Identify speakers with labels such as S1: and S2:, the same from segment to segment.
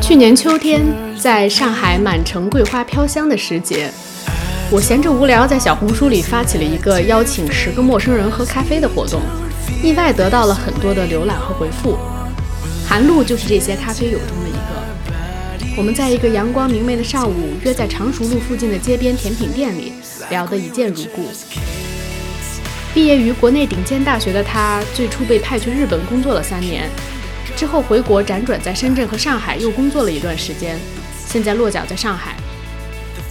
S1: 去年秋天，在上海满城桂花飘香的时节，我闲着无聊，在小红书里发起了一个邀请十个陌生人喝咖啡的活动，意外得到了很多的浏览和回复。韩露就是这些咖啡友中的一个。我们在一个阳光明媚的上午，约在常熟路附近的街边甜品店里，聊得一见如故。毕业于国内顶尖大学的他，最初被派去日本工作了三年，之后回国辗转在深圳和上海又工作了一段时间，现在落脚在上海。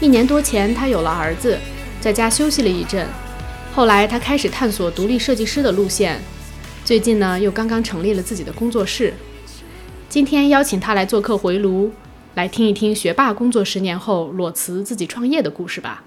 S1: 一年多前，他有了儿子，在家休息了一阵，后来他开始探索独立设计师的路线，最近呢又刚刚成立了自己的工作室。今天邀请他来做客回炉，来听一听学霸工作十年后裸辞自己创业的故事吧。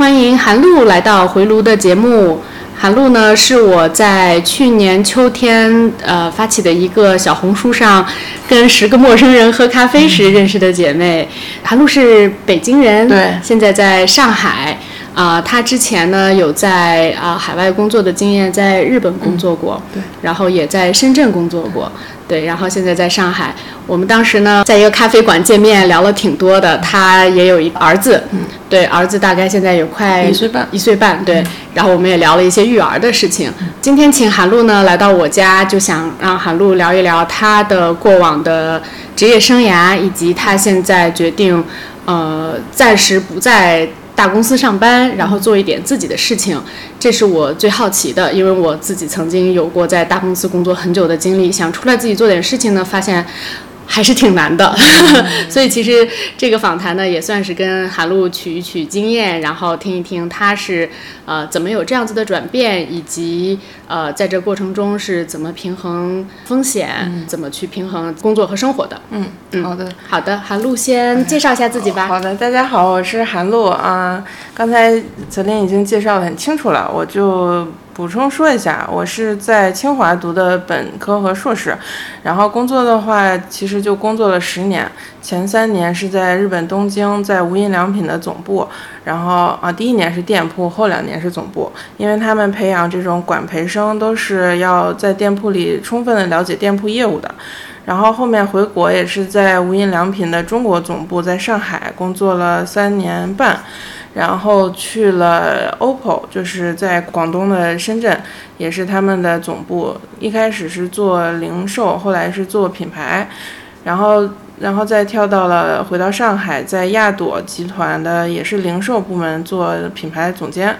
S1: 欢迎韩露来到回炉的节目。韩露呢，是我在去年秋天呃发起的一个小红书上，跟十个陌生人喝咖啡时认识的姐妹。韩露是北京人，
S2: 对
S1: 现在在上海。啊、他之前呢有在啊、海外工作的经验，在日本工作过，
S2: 对，
S1: 然后也在深圳工作过，对，然后现在在上海。我们当时呢在一个咖啡馆见面，聊了挺多的。他也有一个儿子，嗯，对，儿子大概现在有快
S2: 一岁半
S1: 一岁半，对。然后我们也聊了一些育儿的事情。今天请韩露呢来到我家，就想让韩露聊一聊她的过往的职业生涯，以及她现在决定，呃，暂时不在大公司上班，然后做一点自己的事情。这是我最好奇的，因为我自己曾经有过在大公司工作很久的经历，想出来自己做点事情呢，发现。还是挺难的，所以其实这个访谈呢，也算是跟韩露取一取经验，然后听一听他是呃怎么有这样子的转变，以及呃在这过程中是怎么平衡风险，怎么去平衡工作和生活的。
S2: 嗯，
S1: 嗯
S2: 好的。
S1: 好的，韩露先介绍一下自己吧。
S2: 好的，大家好，我是韩露啊。刚才泽林已经介绍的很清楚了，我就补充说一下，我是在清华读的本科和硕士，然后工作的话，其实就工作了十年。前三年是在日本东京，在无印良品的总部，然后啊，第一年是店铺，后两年是总部，因为他们培养这种管培生都是要在店铺里充分的了解店铺业务的。然后后面回国也是在无印良品的中国总部，在上海工作了三年半，然后去了 OPPO，就是在广东的深圳，也是他们的总部。一开始是做零售，后来是做品牌，然后然后再跳到了回到上海，在亚朵集团的也是零售部门做品牌总监。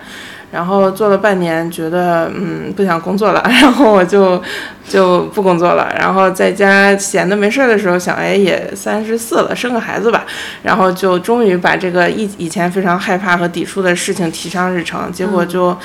S2: 然后做了半年，觉得嗯不想工作了，然后我就就不工作了，然后在家闲的没事儿的时候想，哎也三十四了，生个孩子吧，然后就终于把这个以以前非常害怕和抵触的事情提上日程，结果就。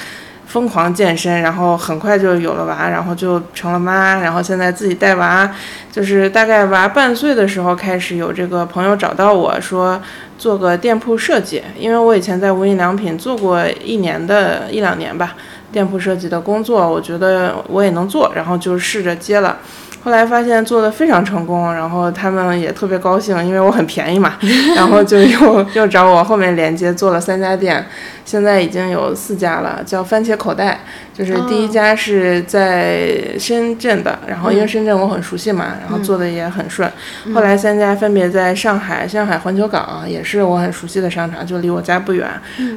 S2: 疯狂健身，然后很快就有了娃，然后就成了妈，然后现在自己带娃，就是大概娃半岁的时候开始有这个朋友找到我说做个店铺设计，因为我以前在无印良品做过一年的一两年吧，店铺设计的工作，我觉得我也能做，然后就试着接了。后来发现做的非常成功，然后他们也特别高兴，因为我很便宜嘛，然后就又又找我后面连接做了三家店，现在已经有四家了，叫番茄口袋，就是第一家是在深圳的，然后因为深圳我很熟悉嘛，然后做的也很顺，后来三家分别在上海，上海环球港也是我很熟悉的商场，就离我家不远，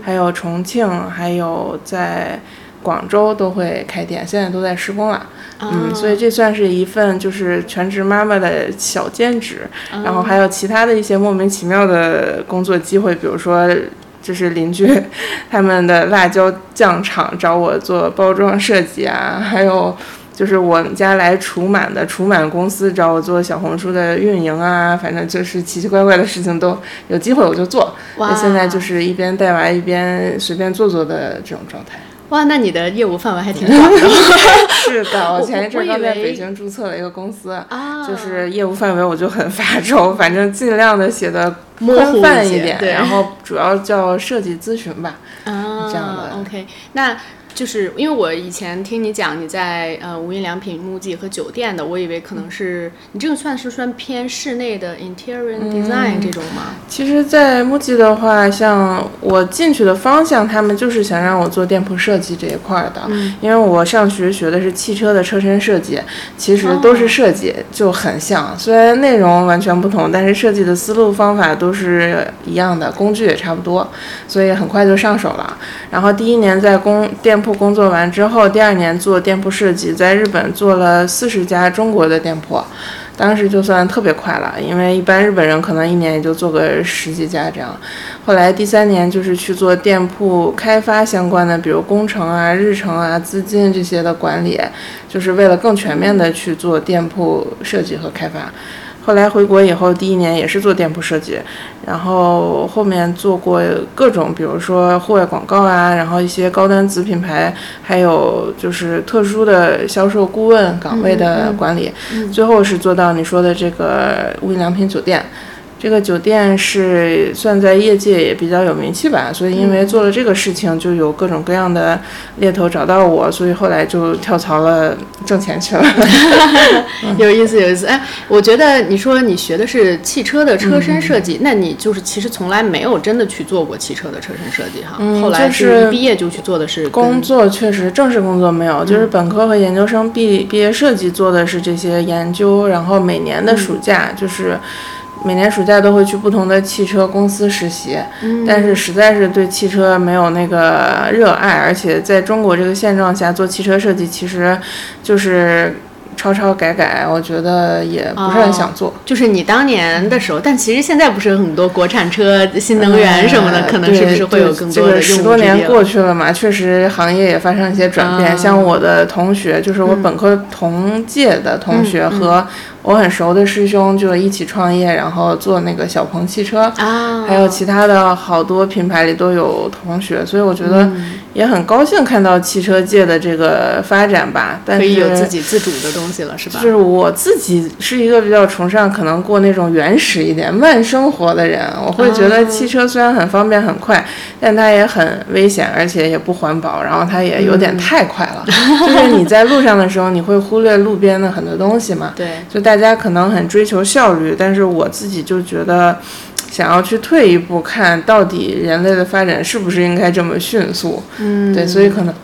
S2: 还有重庆，还有在。广州都会开店，现在都在施工了。嗯，所以这算是一份就是全职妈妈的小兼职，然后还有其他的一些莫名其妙的工作机会，比如说就是邻居 他们的辣椒酱厂找我做包装设计啊，还有就是我们家来除螨的除螨公司找我做小红书的运营啊，反正就是奇奇怪怪的事情都有机会我就做。
S1: 哇
S2: 那现在就是一边带娃一边随便做做的这种状态。
S1: 哇，那你的业务范围还挺广的。
S2: 是的，我前一阵刚在北京注册了一个公司，
S1: 啊
S2: 就是业务范围我就很发愁，反正尽量的写的
S1: 模糊
S2: 宽泛
S1: 一
S2: 点，然后主要叫设计咨询吧。
S1: 啊，
S2: 这样的
S1: OK，那就是因为我以前听你讲你在呃无印良品、MUJI 和酒店的，我以为可能是你这个算是算偏室内的 interior design 这种吗？
S2: 其实，在 MUJI 的话，像我进去的方向，他们就是想让我做店铺设计这一块儿的，因为我上学学的是汽车的车身设计，其实都是设计，就很像，虽然内容完全不同，但是设计的思路方法都是一样的，工具也差不多，所以很快就上手了。然后第一年在工店铺工作完之后，第二年做店铺设计，在日本做了四十家中国的店铺，当时就算特别快了，因为一般日本人可能一年也就做个十几家这样。后来第三年就是去做店铺开发相关的，比如工程啊、日程啊、资金这些的管理，就是为了更全面的去做店铺设计和开发。后来回国以后，第一年也是做店铺设计，然后后面做过各种，比如说户外广告啊，然后一些高端子品牌，还有就是特殊的销售顾问岗位的管理，最后是做到你说的这个无印良品酒店。这个酒店是算在业界也比较有名气吧，所以因为做了这个事情，就有各种各样的猎头找到我，所以后来就跳槽了，挣钱去了。
S1: 有意思，有意思。哎，我觉得你说你学的是汽车的车身设计，那你就是其实从来没有真的去做过汽车的车身设计哈。后来
S2: 是
S1: 毕业就去做的是
S2: 工作，确实正式工作没有，就是本科和研究生毕毕业设计做的是这些研究，然后每年的暑假就是。每年暑假都会去不同的汽车公司实习，但是实在是对汽车没有那个热爱，而且在中国这个现状下做汽车设计，其实就是。抄抄改改，我觉得也不是很想做。
S1: 就是你当年的时候，但其实现在不是有很多国产车、新能源什么的，可能是不是会有更多的
S2: 这个十多年过去了嘛，确实行业也发生一些转变。像我的同学，就是我本科同届的同学和我很熟的师兄，就一起创业，然后做那个小鹏汽车
S1: 啊，
S2: 还有其他的好多品牌里都有同学，所以我觉得也很高兴看到汽车界的这个发展吧。但可
S1: 以有自己自主的东西了。是吧？
S2: 就是我自己是一个比较崇尚可能过那种原始一点慢生活的人，我会觉得汽车虽然很方便很快，但它也很危险，而且也不环保，然后它也有点太快了。就是你在路上的时候，你会忽略路边的很多东西嘛？
S1: 对。
S2: 就大家可能很追求效率，但是我自己就觉得，想要去退一步看，到底人类的发展是不是应该这么迅速？
S1: 嗯，
S2: 对，所以可能。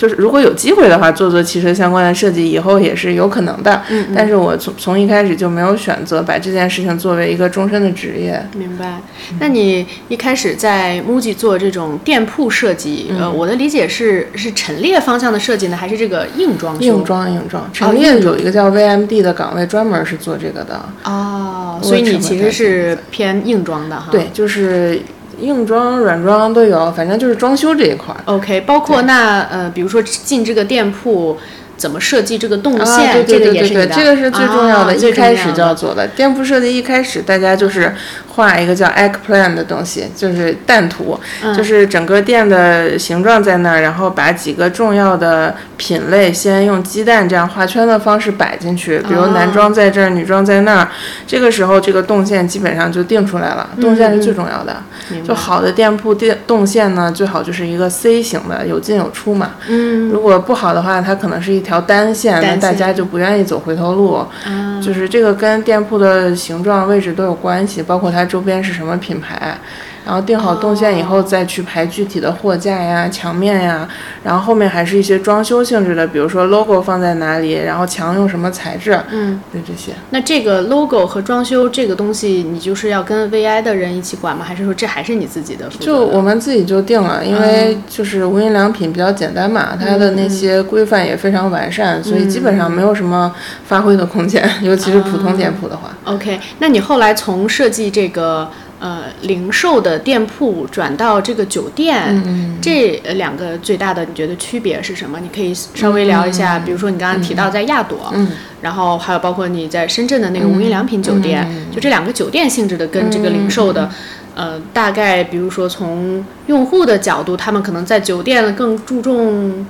S2: 就是如果有机会的话，做做汽车相关的设计，以后也是有可能的。
S1: 嗯，
S2: 但是我从从一开始就没有选择把这件事情作为一个终身的职业。
S1: 明白。那你一开始在 MUJI 做这种店铺设计，呃，我的理解是是陈列方向的设计呢，还是这个硬装？
S2: 硬装，硬装。陈列有一个叫 VMD 的岗位，专门是做这个的。
S1: 哦，所以你其实是偏硬装的哈。
S2: 对，就是。硬装、软装都有，反正就是装修这一块。
S1: OK，包括那呃，比如说进这个店铺。怎么设计这个动线？
S2: 对对对对，
S1: 这
S2: 个是最重要的，一开始就要做的。店铺设计一开始，大家就是画一个叫 egg plan 的东西，就是蛋图，就是整个店的形状在那儿，然后把几个重要的品类先用鸡蛋这样画圈的方式摆进去，比如男装在这儿，女装在那儿。这个时候，这个动线基本上就定出来了。动线是最重要的。就好的店铺店动线呢，最好就是一个 C 型的，有进有出嘛。
S1: 嗯。
S2: 如果不好的话，它可能是一条。条单线，那大家就不愿意走回头路。就是这个跟店铺的形状、位置都有关系，包括它周边是什么品牌。然后定好动线以后，再去排具体的货架呀、墙面呀，然后后面还是一些装修性质的，比如说 logo 放在哪里，然后墙用什么材质，
S1: 嗯，
S2: 对这些。
S1: 那这个 logo 和装修这个东西，你就是要跟 VI 的人一起管吗？还是说这还是你自己的？
S2: 就我们自己就定了，因为就是无印良品比较简单嘛，它的那些规范也非常完善，所以基本上没有什么发挥的空间，尤其是普通店铺的话。
S1: OK，那你后来从设计这个。呃，零售的店铺转到这个酒店，这两个最大的你觉得区别是什么？你可以稍微聊一下，比如说你刚刚提到在亚朵，然后还有包括你在深圳的那个无印良品酒店，就这两个酒店性质的跟这个零售的，呃，大概比如说从用户的角度，他们可能在酒店更注重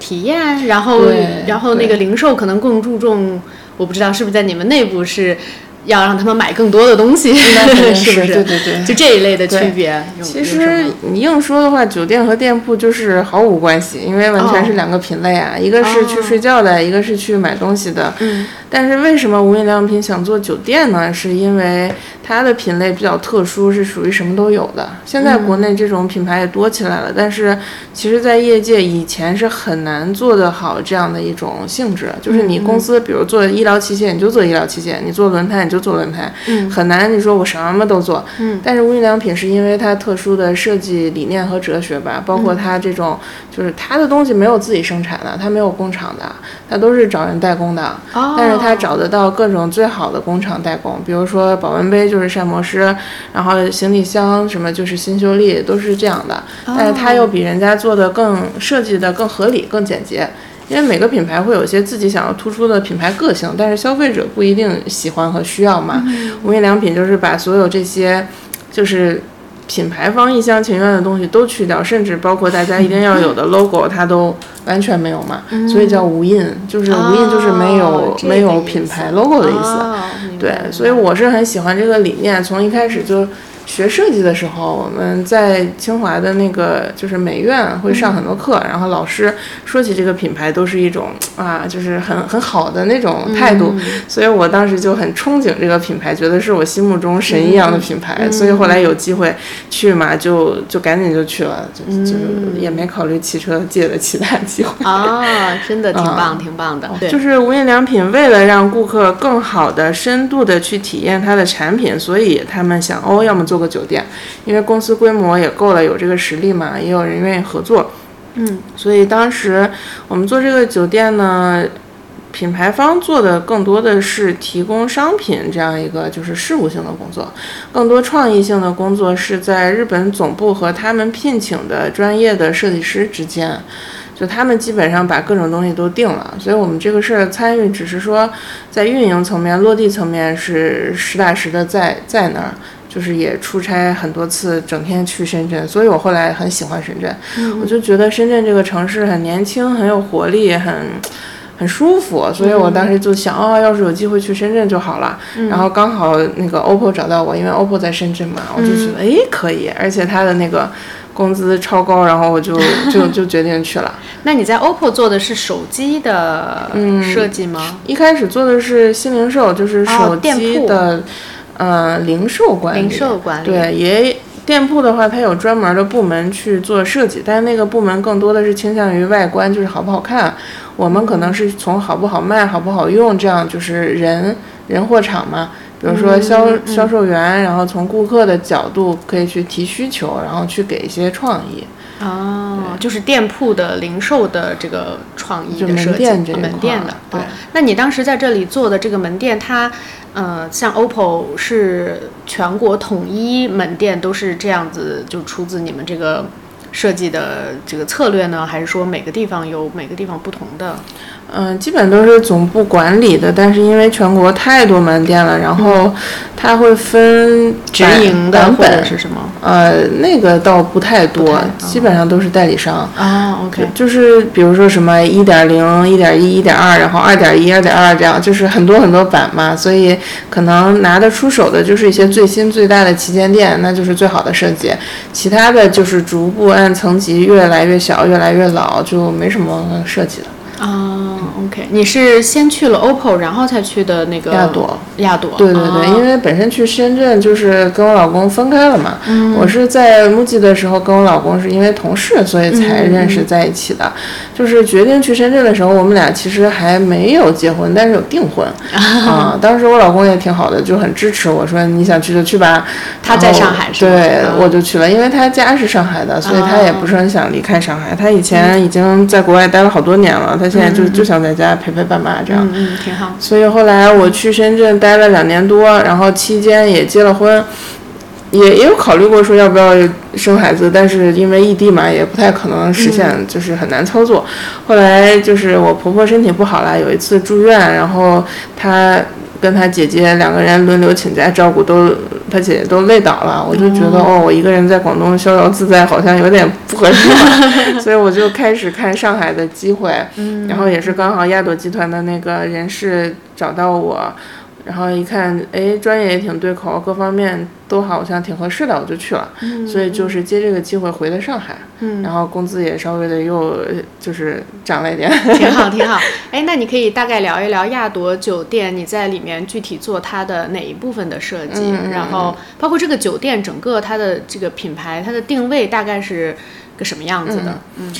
S1: 体验，然后然后那个零售可能更注重，我不知道是不是在你们内部是。要让他们买更多的东西，是
S2: 是
S1: 不是？
S2: 对对对
S1: 就这一类的区别。
S2: 其实你硬说的话，酒店和店铺就是毫无关系，因为完全是两个品类啊，一个是去睡觉的，一个是去买东西的。
S1: 嗯。
S2: 但是为什么无印良品想做酒店呢？是因为它的品类比较特殊，是属于什么都有的。现在国内这种品牌也多起来了，但是其实，在业界以前是很难做得好这样的一种性质。就是你公司，比如做医疗器械，你就做医疗器械；你做轮胎，你就做轮胎。
S1: 嗯。
S2: 很难，你说我什么都做。
S1: 嗯。
S2: 但是无印良品是因为它特殊的设计理念和哲学吧，包括它这种，就是它的东西没有自己生产的，它没有工厂的，它都是找人代工的。
S1: 哦。
S2: 但是它找得到各种最好的工厂代工，比如说保温杯就是膳魔师，然后行李箱什么就是新秀丽，都是这样的。但是它又比人家做的更设计的更合理、更简洁。因为每个品牌会有一些自己想要突出的品牌个性，但是消费者不一定喜欢和需要嘛。无印良品就是把所有这些，就是品牌方一厢情愿的东西都去掉，甚至包括大家一定要有的 logo，它都完全没有嘛。所以叫无印，就是无印就是没有没有品牌 logo 的意思。对，所以我是很喜欢这个理念，从一开始就。学设计的时候，我们在清华的那个就是美院会上很多课，然后老师说起这个品牌都是一种啊，就是很很好的那种态度，所以我当时就很憧憬这个品牌，觉得是我心目中神一样的品牌，所以后来有机会去嘛，就就赶紧就去了，就就也没考虑汽车界的其他机会
S1: 啊，真的 挺棒，挺棒的。
S2: 就是无印良品为了让顾客更好的、深度的去体验它的产品，所以他们想哦，要么做。做个酒店，因为公司规模也够了，有这个实力嘛，也有人愿意合作，
S1: 嗯，
S2: 所以当时我们做这个酒店呢，品牌方做的更多的是提供商品这样一个就是事务性的工作，更多创意性的工作是在日本总部和他们聘请的专业的设计师之间，就他们基本上把各种东西都定了，所以我们这个事儿参与只是说在运营层面、落地层面是实打实的在在那儿。就是也出差很多次，整天去深圳，所以我后来很喜欢深圳。我就觉得深圳这个城市很年轻，很有活力，很很舒服，所以我当时就想，哦，要是有机会去深圳就好了。然后刚好那个 OPPO 找到我，因为 OPPO 在深圳嘛，我就觉得哎可以，而且它的那个工资超高，然后我就 就就决定去了。
S1: 那你在 OPPO 做的是手机的设计吗？
S2: 一开始做的是新零售，就是手机的。呃，零售管理，
S1: 零售管理，
S2: 对，也店铺的话，它有专门的部门去做设计，但是那个部门更多的是倾向于外观，就是好不好看。我们可能是从好不好卖、好不好用这样，就是人人货场嘛。比如说销销售员，然后从顾客的角度可以去提需求，然后去给一些创意。
S1: 哦，就是店铺的零售的这个创意的设计，门店的。
S2: 对，
S1: 那你当时在这里做的这个门店，它。呃，像 OPPO 是全国统一门店都是这样子，就出自你们这个设计的这个策略呢，还是说每个地方有每个地方不同的？
S2: 嗯，基本都是总部管理的，但是因为全国太多门店了，然后它会分
S1: 直营的或者是什么？
S2: 呃，那个倒不太多，基本上都是代理商。
S1: 啊，OK，
S2: 就是比如说什么一点零、一点一、一点二，然后二点一、二点二这样，就是很多很多版嘛，所以可能拿得出手的就是一些最新最大的旗舰店，那就是最好的设计，其他的就是逐步按层级越来越小、越来越老，就没什么设计了。
S1: 啊，OK，你是先去了 OPPO，然后才去的那个
S2: 亚朵。
S1: 亚朵，
S2: 对对对，因为本身去深圳就是跟我老公分开了嘛。嗯。我是在 MUJI 的时候跟我老公是因为同事，所以才认识在一起的。就是决定去深圳的时候，我们俩其实还没有结婚，但是有订婚。啊。当时我老公也挺好的，就很支持我说你想去就去吧。
S1: 他在上海是
S2: 吧？对，我就去了，因为他家是上海的，所以他也不是很想离开上海。他以前已经在国外待了好多年了。他现在就就想在家陪陪爸妈这样，
S1: 嗯，挺好。
S2: 所以后来我去深圳待了两年多，然后期间也结了婚，也也有考虑过说要不要生孩子，但是因为异地嘛，也不太可能实现，就是很难操作。后来就是我婆婆身体不好了，有一次住院，然后她。跟她姐姐两个人轮流请假照顾，都他姐姐都累倒了，我就觉得哦，我一个人在广东逍遥自在，好像有点不合适，所以我就开始看上海的机会，然后也是刚好亚朵集团的那个人事找到我，然后一看，哎，专业也挺对口，各方面都好像挺合适的，我就去了。所以就是借这个机会回了上海，
S1: 嗯
S2: 然后工资也稍微的又就是涨了一点。
S1: 挺好，挺好。哎，那你可以大概聊一聊亚朵酒店，你在里面具体做它的哪一部分的设计？然后包括这个酒店整个它的这个品牌，它的定位大概是个什么样子的？嗯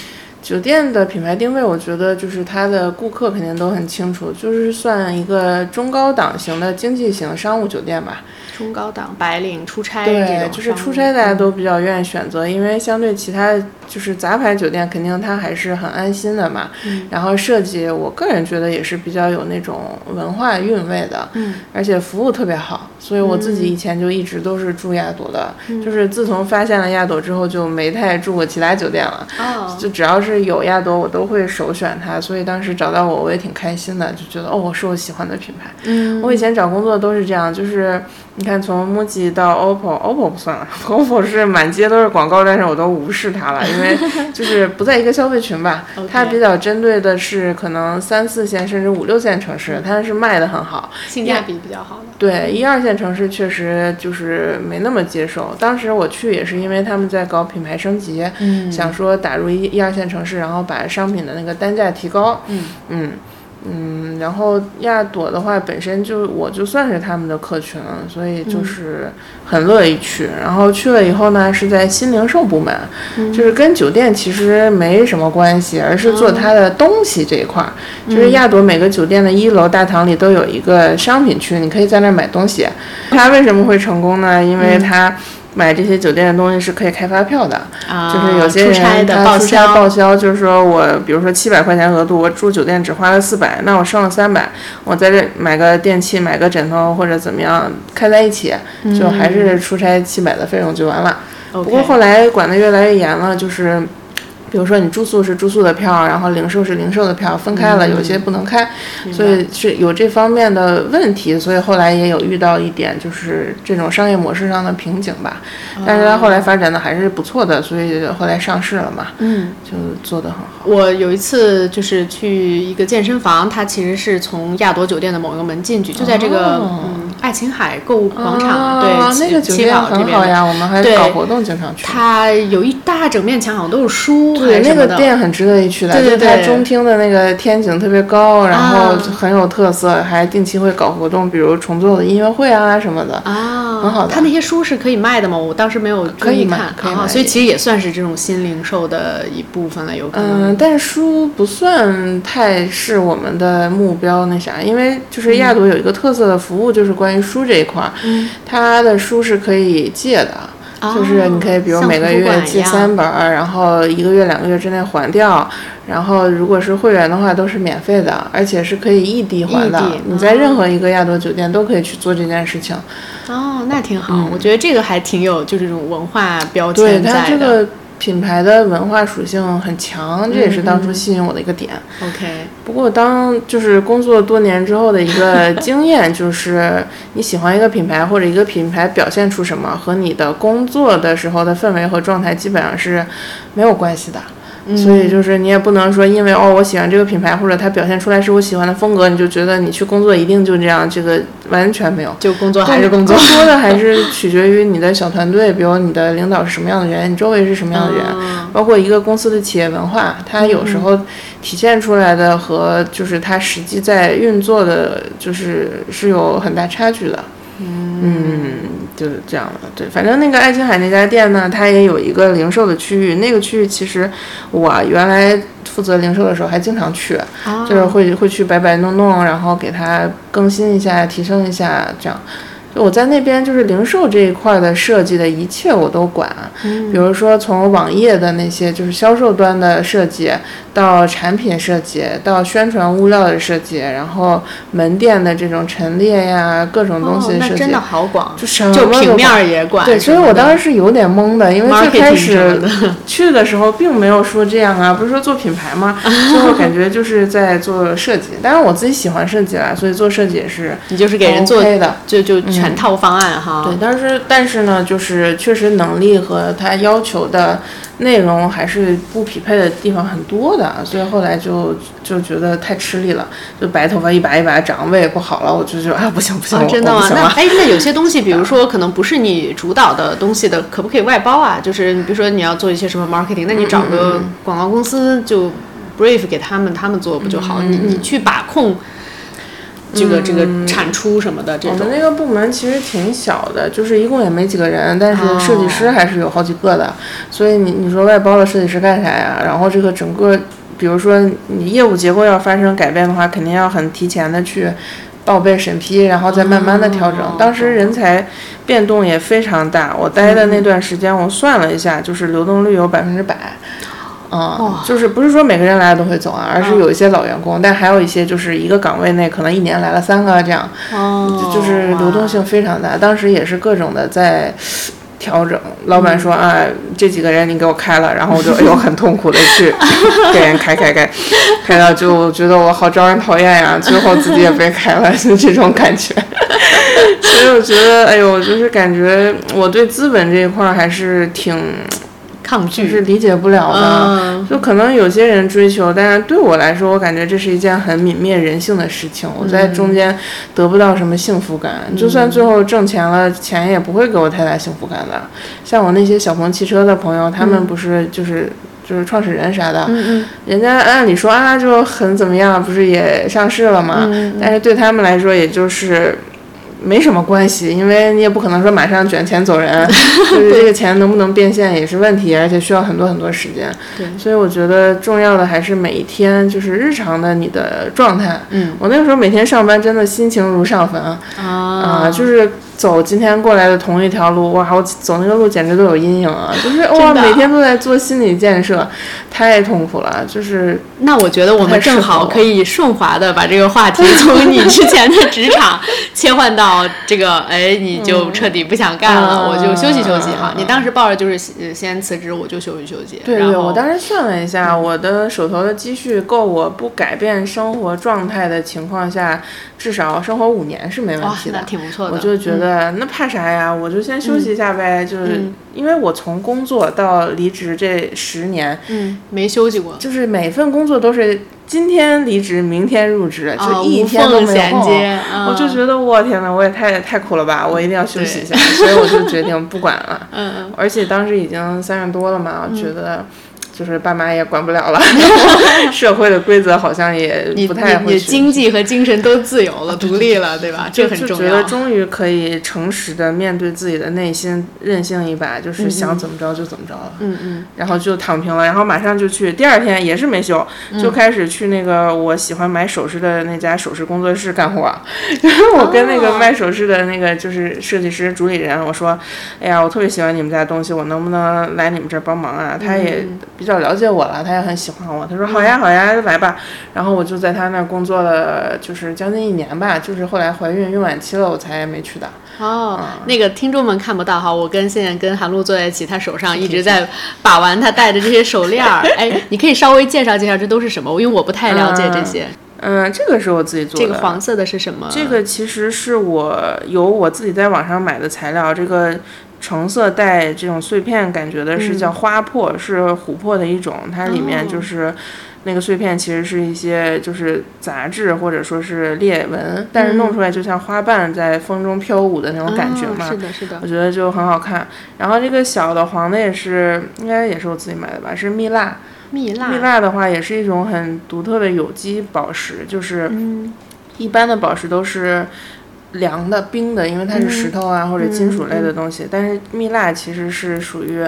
S2: 酒店的品牌定位，我觉得就是它的顾客肯定都很清楚，就是算一个中高档型的经济型商务酒店吧。
S1: 中高档白领出差
S2: 对，就是出差大家都比较愿意选择，因为相对其他就是杂牌酒店，肯定它还是很安心的嘛。
S1: 嗯
S2: 然后设计，我个人觉得也是比较有那种文化韵味的，
S1: 嗯
S2: 而且服务特别好，所以我自己以前就一直都是住亚朵的，
S1: 嗯
S2: 就是自从发现了亚朵之后，就没太住过其他酒店了。
S1: 哦，
S2: 就只要是有亚朵，我都会首选它，所以当时找到我，我也挺开心的，就觉得哦，是我喜欢的品牌。
S1: 嗯
S2: 我以前找工作都是这样，就是你看从 MUJI 到 OPPO，OPPO 不算了，OPPO 是满街都是广告，但是我都无视它了，因为就是不在一个消费群吧。它比较针对的是可能三四线甚至五六线城市，它是卖的很好。
S1: 性价比比较好的。
S2: 对，一二线城市确实就是没那么接受。当时我去也是因为他们在搞品牌升级，
S1: 嗯
S2: 想说打入一一二线城市，然后把商品的那个单价提高。
S1: 嗯
S2: 嗯嗯，然后亚朵的话，本身就我就算是他们的客群了，所以就是很乐意去。然后去了以后呢，是在新零售部门，就是跟酒店其实没什么关系，而是做它的东西这一块儿。就是亚朵每个酒店的一楼大堂里都有一个商品区，你可以在那儿买东西。它为什么会成功呢？因为它买这些酒店的东西是可以开发票的。
S1: 啊，
S2: 就是有些
S1: 出差
S2: 人
S1: 的报
S2: 他出差
S1: 销，
S2: 报销，就是说我比如说七百块钱额度，我住酒店只花了四百，那我剩了三百，我在这买个电器、买个枕头或者怎么样开在一起，就还是出差七百的费用就完了。不过后来管得越来越严了，就是。比如说你住宿是住宿的票，然后零售是零售的票，分开了，有些不能开，所以是有这方面的问题，所以后来也有遇到一点就是这种商业模式上的瓶颈吧。但是它后来发展的还是不错的，所以后来上市了嘛，
S1: 嗯。
S2: 就做得很好。
S1: 我有一次就是去一个健身房，它其实是从亚朵酒店的某一个门进去，就在这个、
S2: 哦
S1: 嗯爱琴海购物广场，
S2: 啊
S1: 对，
S2: 那个酒店。很好呀，我们还搞活动经常去。
S1: 它有一大整面墙，好像都是书还
S2: 对，那个。店很值得一去的，
S1: 对对
S2: 就是它中厅的那个天井特别高，然后
S1: 啊
S2: 很有特色，还定期会搞活动，比如重奏的音乐会啊什么的。
S1: 啊，
S2: 很好的
S1: 它那些书是可以卖的吗？我当时没有注
S2: 可以卖
S1: 意看，所以其实也算是这种新零售的一部分了，有可能。
S2: 嗯，但是书不算太是我们的目标那啥，因为就是亚朵有一个特色的服务，就是关于书这一块儿，
S1: 嗯
S2: 它的书是可以借的。就是你可以，比如每个月借三本儿，然后一个月、两个月之内还掉。然后如果是会员的话，都是免费的，而且是可以异地还的。你在任何一个亚朵酒店都可以去做这件事情。
S1: 哦，那挺好，
S2: 嗯
S1: 我觉得这个还挺有就这种文化标签在的。
S2: 它这个品牌的文化属性很强，这也是当初吸引我的一个点。
S1: OK，
S2: 不过，当就是工作多年之后的一个经验，就是你喜欢一个品牌或者一个品牌表现出什么，和你的工作的时候的氛围和状态基本上是没有关系的。所以就是你也不能说，因为哦我喜欢这个品牌，或者它表现出来是我喜欢的风格，你就觉得你去工作一定就这样，这个完全没有。
S1: 就工作还是工作
S2: 更。多的还是取决于你的小团队，比如你的领导是什么样的人，你周围是什么样的人，
S1: 嗯
S2: 包括一个公司的企业文化，它有时候体现出来的和就是它实际在运作的，就是是有很大差距的。嗯，就是这样的。对，反正那个爱琴海那家店呢，它也有一个零售的区域，那个区域其实我原来负责零售的时候还经常去，
S1: 啊
S2: 就是会会去摆摆弄弄，然后给它更新一下、提升一下，这样。就我在那边就是零售这一块的设计的一切我都管，比如说从网页的那些就是销售端的设计，到产品设计，到宣传物料的设计，然后门店的这种陈列呀，各种东西的设计，
S1: 哦那真的好广，
S2: 就什么
S1: 就平面儿也管。
S2: 对，所以我当时是有点懵的，因为最开始 去的时候并没有说这样啊，不是说做品牌吗？最后感觉就是在做设计。当然我自己喜欢设计啦，所以做设计也是
S1: 你就是给人做
S2: 的。
S1: 就就全全套方案哈。
S2: 对，但是但是呢，就是确实能力和他要求的内容还是不匹配的地方很多的，所以后来就就觉得太吃力了，就白头发一把一把长，胃也不好了，我就觉得啊不行不行，
S1: 啊，真的吗？那哎，那有些东西，比如说可能不是你主导的东西的，可不可以外包啊？就是比如说你要做一些什么 marketing，那你找
S2: 嗯
S1: 个广告公司就 brief 给他们，他们做不就好？你你去把控这个这个产出什么的这种
S2: 我们。那个部门其实挺小的，就是一共也没几个人，但是设计师还是有好几个的。所以你你说外包的设计师干啥呀？然后这个整个，比如说你业务结构要发生改变的话，肯定要很提前的去报备审批，然后再慢慢的调整。
S1: 哦
S2: 当时人才变动也非常大，我待的那段时间，我算了一下，就是流动率有百分之百。嗯，就是不是说每个人来了都会走啊，而是有一些老员工，但还有一些就是一个岗位内可能一年来了三个这样，
S1: 哦，
S2: 就是流动性非常大。当时也是各种的在调整。老板说啊，这几个人你给我开了，然后我就哎呦 很痛苦的去 给人开开开，开到就觉得我好招人讨厌呀，最后自己也被开了，就这种感觉。所以我觉得，哎呦，就是感觉我对资本这一块儿还是挺
S1: 抗拒
S2: 是理解不了的。
S1: 嗯
S2: 就可能有些人追求，但是对我来说，我感觉这是一件很泯灭人性的事情。我在中间得不到什么幸福感，就算最后挣钱了，钱也不会给我太大幸福感的。像我那些小鹏汽车的朋友，他们不是就是。就是创始人啥的，
S1: 嗯
S2: 人家按理说啊就很怎么样，不是也上市了吗？
S1: 嗯
S2: 但是对他们来说，也就是没什么关系，因为你也不可能说马上卷钱走人，就是这个钱能不能变现也是问题，而且需要很多很多时间。
S1: 对
S2: 所以我觉得重要的还是每一天就是日常的你的状态。
S1: 嗯
S2: 我那个时候每天上班真的心情如上坟啊、
S1: 啊
S2: 就是走今天过来的同一条路，哇，我走那个路简直都有阴影啊，就是哇，每天都在做心理建设，太痛苦了，就是
S1: 那我觉得我们正好可以顺滑的把这个话题 从你之前的职场 切换到这个，哎，你就彻底不想干了，
S2: 嗯
S1: 我就休息休息哈。
S2: 嗯
S1: 你当时抱着就是呃先辞职，我就休息休息。
S2: 对对，我当时算了一下，我的手头的积蓄够我不改变生活状态的情况下，至少生活五年是没问，题的
S1: 那。挺不错的。
S2: 我就觉得、那怕啥呀？我就先休息一下呗。就是
S1: 嗯
S2: 因为我从工作到离职这十年，
S1: 嗯，没休息过，
S2: 就是每份工作都是今天离职，明天入职，
S1: 啊
S2: 就一天都没有。
S1: 衔接。
S2: 我就，觉得我天呐，我也太太苦了吧！我一定要休息一下，所以我就决定不管了。
S1: 嗯嗯，
S2: 而且当时已经三十多了嘛，我觉得就是爸妈也管不了了，社会的规则好像也不太
S1: 你你
S2: 会去
S1: 经济和精神都自由了，独立了，对吧？这
S2: 很重要就觉得。终于可以诚实的面对自己的内心，任性一把，就是想怎么着就怎么着了。
S1: 嗯嗯
S2: 然后就躺平了，然后马上就去，第二天也是没休，
S1: 嗯
S2: 就开始去那个我喜欢买首饰的那家首饰工作室干活。然 后我跟那
S1: 哦
S2: 个卖首饰的那个就是设计师主理人，我说，哎呀，我特别喜欢你们家东西，我能不能来你们这儿帮忙啊？他也
S1: 嗯
S2: 比较了解我了，他也很喜欢我，他说好呀好呀，来吧。然后我就在他那儿工作了，就是将近一年吧，就是后来怀孕孕晚期了，我才没去的。
S1: 哦，那个听众们看不到哈，我跟现在跟韩露坐在一起，她手上一直在把玩她戴的这些手链儿。哎，你可以稍微介绍介绍这都是什么？因为我不太了解这些。
S2: 嗯，这个是我自己做的。
S1: 这个黄色的是什么？
S2: 这个其实是我有我自己在网上买的材料，这个橙色带这种碎片感觉的是叫花珀，是琥珀的一种，它里面就是。那个碎片其实是一些就是杂质或者说是裂纹，但是弄出来就像花瓣在风中飘舞的那种感觉嘛。
S1: 哦是的，是的
S2: 我。觉得就很好看。然后这个小的黄的也是，应该也是我自己买的吧，是蜜蜡。
S1: 蜜蜡。
S2: 蜜蜡的话也是一种很独特的有机宝石，就是
S1: 嗯
S2: 一般的宝石都是凉的、冰的，因为它是石头啊、或者金属类的东西。但是蜜蜡其实是属于，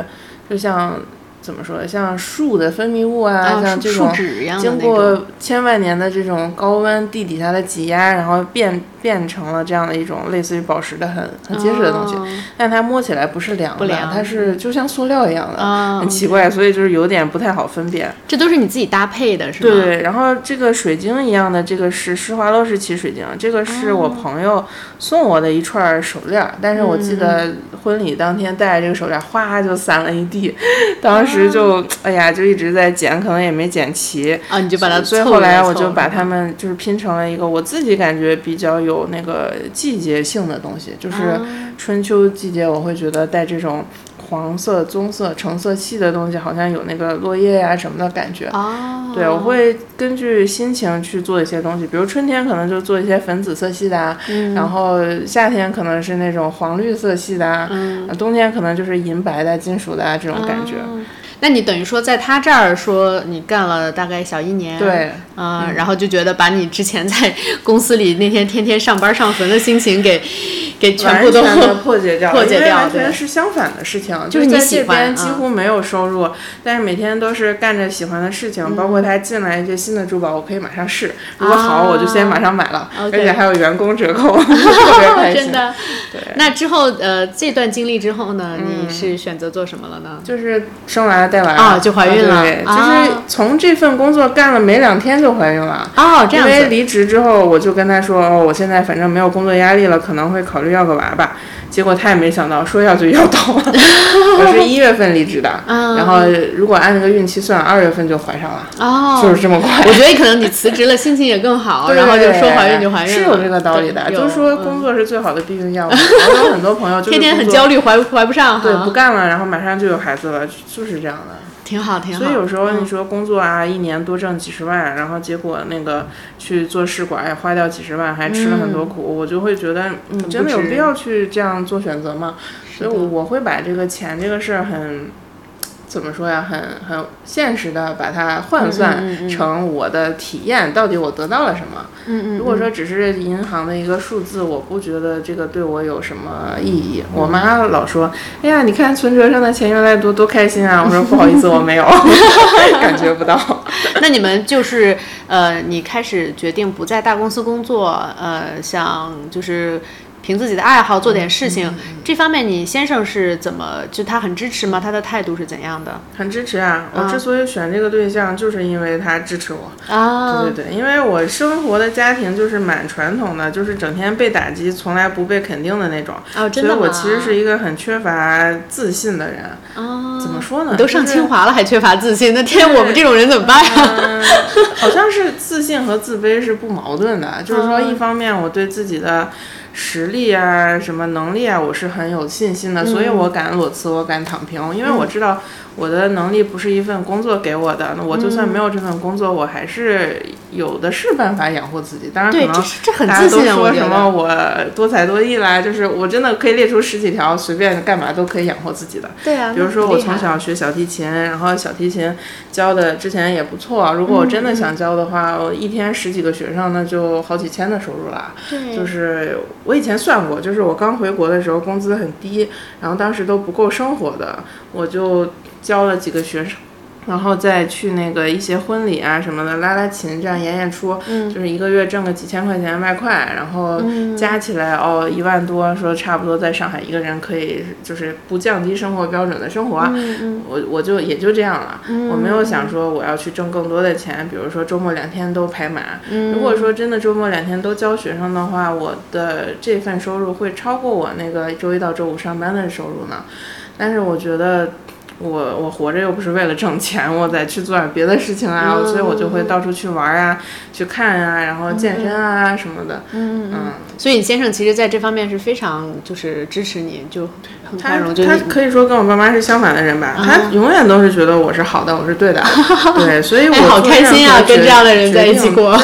S2: 就像怎么说，像树的分泌物啊，像这种经过。千万年的这种高温地底下的挤压，然后变变成了这样的一种类似于宝石的很很结实的东西。
S1: 哦
S2: 但它摸起来不是凉的，
S1: 不凉
S2: 它是就像塑料一样的，
S1: 啊
S2: 很奇怪，所以就是有点不太好分辨。
S1: 这都是你自己搭配的，是吗？
S2: 对，然后这个水晶一样的，这个是施华洛世奇水晶，这个是我朋友送我的一串手链儿，但是我记得婚礼当天戴这个手链儿，哗就散了一地，当时时就哎呀，就一直在剪，可能也没剪齐
S1: 啊，你就把它
S2: 所以后来我就把它们就是拼成了一个我自己感觉比较有那个季节性的东西，就是
S1: 啊
S2: 春秋季节，我会觉得带这种黄色、棕色、橙色系的东西，好像有那个落叶呀、什么的感觉。
S1: 哦，
S2: 对，我会根据心情去做一些东西，比如春天可能就做一些粉紫色系的啊，
S1: 嗯
S2: 然后夏天可能是那种黄绿色系的啊，冬天可能就是银白的、金属的啊这种感觉。
S1: 哦那你等于说在他这儿说你干了大概小一年，
S2: 对，
S1: 嗯、然后就觉得把你之前在公司里那天天天上班上坟的心情给 给全部都
S2: 破解掉了，
S1: 破解掉
S2: 因为完全是相反的事情，
S1: 就是你
S2: 在这边几乎没有收入，但是每天都是干着喜欢的事情，
S1: 嗯。
S2: 包括他进来一些新的珠宝，我可以马上试，如果好我就先马上买了，而且还有员工折扣，特别开心。
S1: 真的。
S2: 对，
S1: 那之后呃这段经历之后呢，
S2: 嗯。
S1: 你是选择做什么了呢？
S2: 就是生完了
S1: 啊就怀孕了
S2: 就是从这份工作干了没两天就怀孕了。
S1: 哦，这样子。
S2: 因为离职之后，我就跟他说，哦，我现在反正没有工作压力了，可能会考虑要个娃吧。结果他也没想到，说要就要到了。我是一月份离职的，
S1: 啊
S2: 然后如果按那个孕期算，二月份就怀上了，
S1: 哦，
S2: 就是这么快。
S1: 我觉得可能你辞职了，心情也更好，然后就说怀孕就怀孕了，
S2: 是有这个道理的。
S1: 对
S2: 就是说，工作是最好的避孕药。我有很多朋友就
S1: 天天很焦虑，怀怀不上，
S2: 对，不干了，然后马上就有孩子了，就是这样的。
S1: 挺好，挺好。
S2: 所以有时候
S1: 嗯
S2: 你说工作啊，一年多挣几十万，然后结果那个去做试管，也，花掉几十万，还吃了很多苦，我就会觉得，你真的有必要去这样做选择吗？所以
S1: 的
S2: 我我会把这个钱这个事儿很。怎么说呀？很很现实的把它换算
S1: 嗯
S2: 成我的体验，到底我得到了什么？
S1: 嗯嗯，
S2: 如果说只是银行的一个数字，我不觉得这个对我有什么意义。我妈老说：“哎呀，你看存折上的钱越来越多，多开心啊！”我说：“不好意思，我没有，感觉不到。
S1: 那你们就是呃，你开始决定不在大公司工作，呃，想就是凭自己的爱好做点事
S2: 嗯
S1: 情，这方面你先生是怎么？就他很支持吗？他的态度是怎样的？”
S2: 很支持啊！我之所以选这个对象，就是因为他支持我。
S1: 啊，
S2: 对对对，因为我生活的家庭就是蛮传统的，就是整天被打击，从来不被肯定的那种。
S1: 哦，真
S2: 所以
S1: 的？
S2: 我其实是一个很缺乏自信的人。
S1: 啊，
S2: 怎么说呢？
S1: 你都上清华了还缺乏自信，那天我们这种人怎么办呀？
S2: 嗯，好像是自信和自卑是不矛盾的，就是说，一方面我对自己的实力啊、什么能力啊，我是很有信心的，所以我敢裸辞，我敢躺平，因为我知道我的能力不是一份工作给我的，那我就算没有这份工作，我还是有的是办法养活自己。当然，可，能大家都说什么。我多才多艺啦，就是我真的可以列出十几条，随便干嘛都可以养活自己的。
S1: 对啊，
S2: 比如说我从小学小提琴，然后小提琴教的之前也不错。如果我真的
S1: 嗯
S2: 想教的话，我一天十几个学生，那就好几千的收入啦。
S1: 对
S2: 就是我以前算过，就是我刚回国的时候工资很低，然后当时都不够生活的，我就教了几个学生。然后再去那个一些婚礼啊什么的拉拉琴，这样演演出，
S1: 嗯
S2: 就是一个月挣个几千块钱外快，然后加起来哦一万多，说差不多在上海一个人可以就是不降低生活标准的生活，
S1: 嗯
S2: 我我就也就这样了，我没有想说我要去挣更多的钱，比如说周末两天都排满。
S1: 嗯
S2: 如果说真的周末两天都教学生的话，我的这份收入会超过我那个周一到周五上班的收入呢。但是我觉得。我我活着又不是为了挣钱，我再去做点别的事情啊，所以我就会到处去玩啊，去看啊，然后健身啊什么的。
S1: 嗯
S2: 嗯，
S1: 所以你先生其实在这方面是非常就是支持你，就很宽容，就
S2: 他可以说跟我爸妈是相反的人吧，
S1: 啊
S2: 他永远都是觉得我是好的，我是对的，对，所以我
S1: 哎好开心啊跟这样的人在一起过，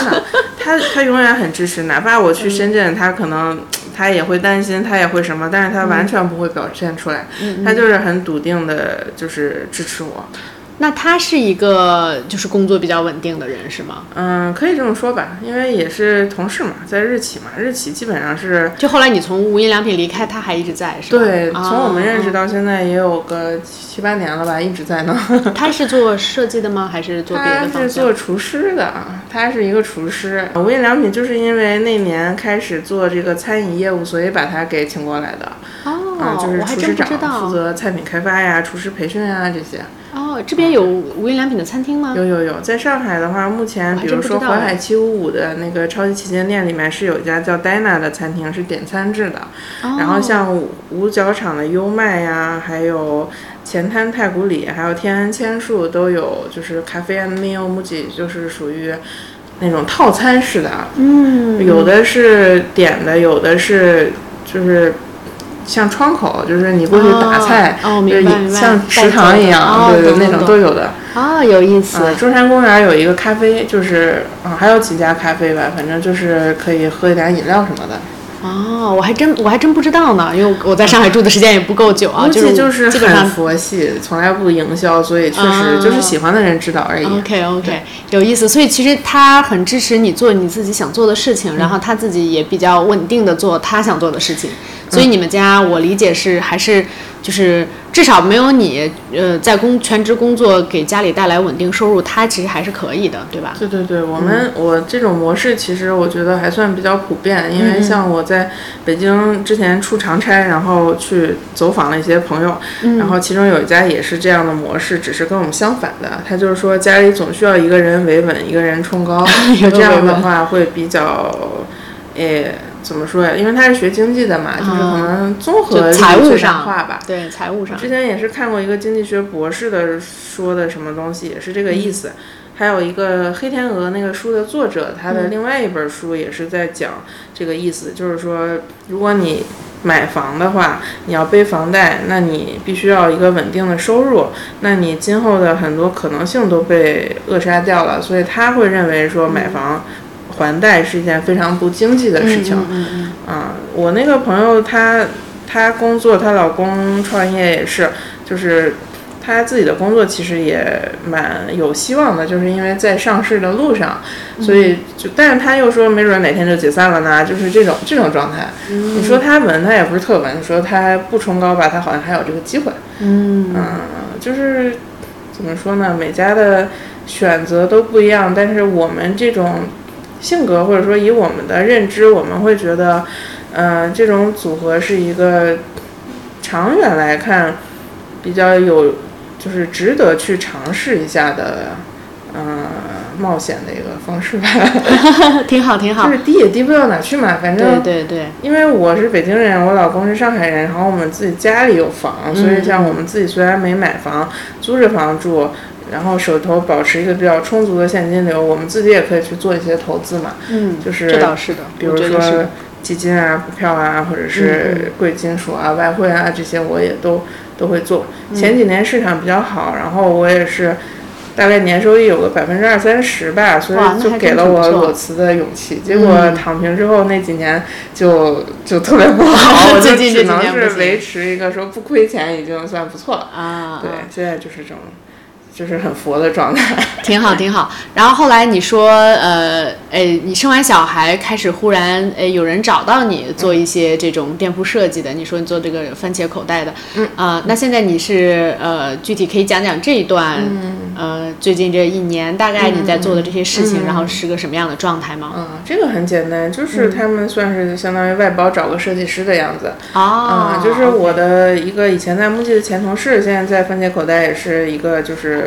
S2: 他他永远很支持，哪怕我去深圳，他可能他也会担心，他也会什么，但是他完全不会表现出来，
S1: 嗯
S2: 他就是很笃定的，就是支持我。
S1: 那他是一个就是工作比较稳定的人是吗？
S2: 嗯，可以这么说吧，因为也是同事嘛，在日企嘛，日企基本上是
S1: 就后来你从无印良品离开，他还一直在是吧？
S2: 对，
S1: 啊
S2: 从我们认识到现在也有个七八年了吧，一直在呢。
S1: 他是做设计的吗？还是做别的方向？
S2: 是做厨师的，他是一个厨师。无印良品就是因为那年开始做这个餐饮业务，所以把他给请过来的。
S1: 哦，
S2: 嗯，就是
S1: 我还
S2: 厨师长，
S1: 真不知道
S2: 负责菜品开发呀、厨师培训呀这些。
S1: 哦，这边有无印良品的餐厅吗？
S2: 有有有，在上海的话，目前比如说淮海七五五的那个超级旗舰店里面是有一家叫 Dina 的餐厅，是点餐制的。
S1: 哦
S2: 然后像五五角场的优麦呀，还有前滩太古里，还有天安千树都有，就是咖啡 and meal muji，就是属于那种套餐式的啊。
S1: 嗯，
S2: 有的是点的，有的是就是像窗口，就是你过去打菜，
S1: 哦哦
S2: 就是像食堂一样，对对，那种都有的。
S1: 啊，有意思。
S2: 嗯，中山公园有一个咖啡，就是啊、还有几家咖啡吧，反正就是可以喝一点饮料什么的。
S1: 哦，我还真我还真不知道呢，因为我在上海住的时间也不够久啊，
S2: 估计
S1: 就是基本
S2: 很
S1: 上。
S2: 佛系，从来不营销，所以确实就是喜欢的人知道而已。
S1: OK OK，有意思。所以其实他很支持你做你自己想做的事情，然后他自己也比较稳定的做他想做的事情。所以你们家我理解是还是就是至少没有你呃在工全职工作给家里带来稳定收入，他其实还是可以的，对吧？
S2: 对对对，我们、我这种模式其实我觉得还算比较普遍，因为像我在北京之前出长差，然后去走访了一些朋友，然后其中有一家也是这样的模式，只是跟我们相反的，他就是说家里总需要一个人维稳，一个人冲高，这样的话会比较，诶。怎么说呀？因为他是学经济的嘛，就是可能综合
S1: 财务上
S2: 化吧。
S1: 对财务上
S2: 之前也是看过一个经济学博士的说的什么东西，也是这个意思。还有一个《黑天鹅》那个书的作者，他的另外一本书也是在讲这个意思，就是说，如果你买房的话，你要背房贷，那你必须要一个稳定的收入，那你今后的很多可能性都被扼杀掉了。所以他会认为说，买房还贷是一件非常不经济的事情。
S1: 嗯嗯
S2: 啊，我那个朋友她她工作，她老公创业也是，就是她自己的工作其实也蛮有希望的，就是因为在上市的路上，所以就但是她又说没准哪天就解散了呢，就是这种这种状态。你说她稳，她也不是特稳；你说她不冲高吧，她好像还有这个机会。
S1: 嗯
S2: 嗯，就是怎么说呢？每家的选择都不一样，但是我们这种性格或者说以我们的认知，我们会觉得，嗯、这种组合是一个长远来看比较有，就是值得去尝试一下的，嗯、冒险的一个方式吧。
S1: 嗯，挺好挺好
S2: 就。是低也低不到哪去嘛，反
S1: 对
S2: 正
S1: 对对，
S2: 因为我是北京人，我老公是上海人，然后我们自己家里有房，所以像我们自己虽然没买房，租着房住，然后手头保持一个比较充足的现金流，我们自己也可以去做一些投资嘛，
S1: 嗯，
S2: 就是
S1: 这倒是的，
S2: 比如说基金啊、股票啊，或者是贵金属啊、外汇啊这些，我也都都会做。前几年市场比较好，然后我也是。大概年收益有个百分之二三十吧，所以就给了我裸辞的勇气。结果
S1: 嗯
S2: 躺平之后那几年就就特别不好，我 就
S1: 最近
S2: 只能是维持一个说不亏钱已经算不错了。
S1: 啊，
S2: 对，现在就是这种，就是很佛的状态。
S1: 挺好，挺好。然后后来你说，呃，哎，你生完小孩开始忽然，哎，有人找到你做一些这种店铺设计的，你说你做这个番茄口袋的，
S2: 嗯
S1: 啊、那现在你是呃，具体可以讲讲这一段，
S2: 嗯
S1: 呃，最近这一年大概你在做的这些事情，然后是个什么样的状态吗？
S2: 嗯，这个很简单，就是他们算是相当于外包找个设计师的样子。
S1: 哦
S2: 嗯，就是我的一个以前在木记的前同事，现在在番茄口袋也是一个就是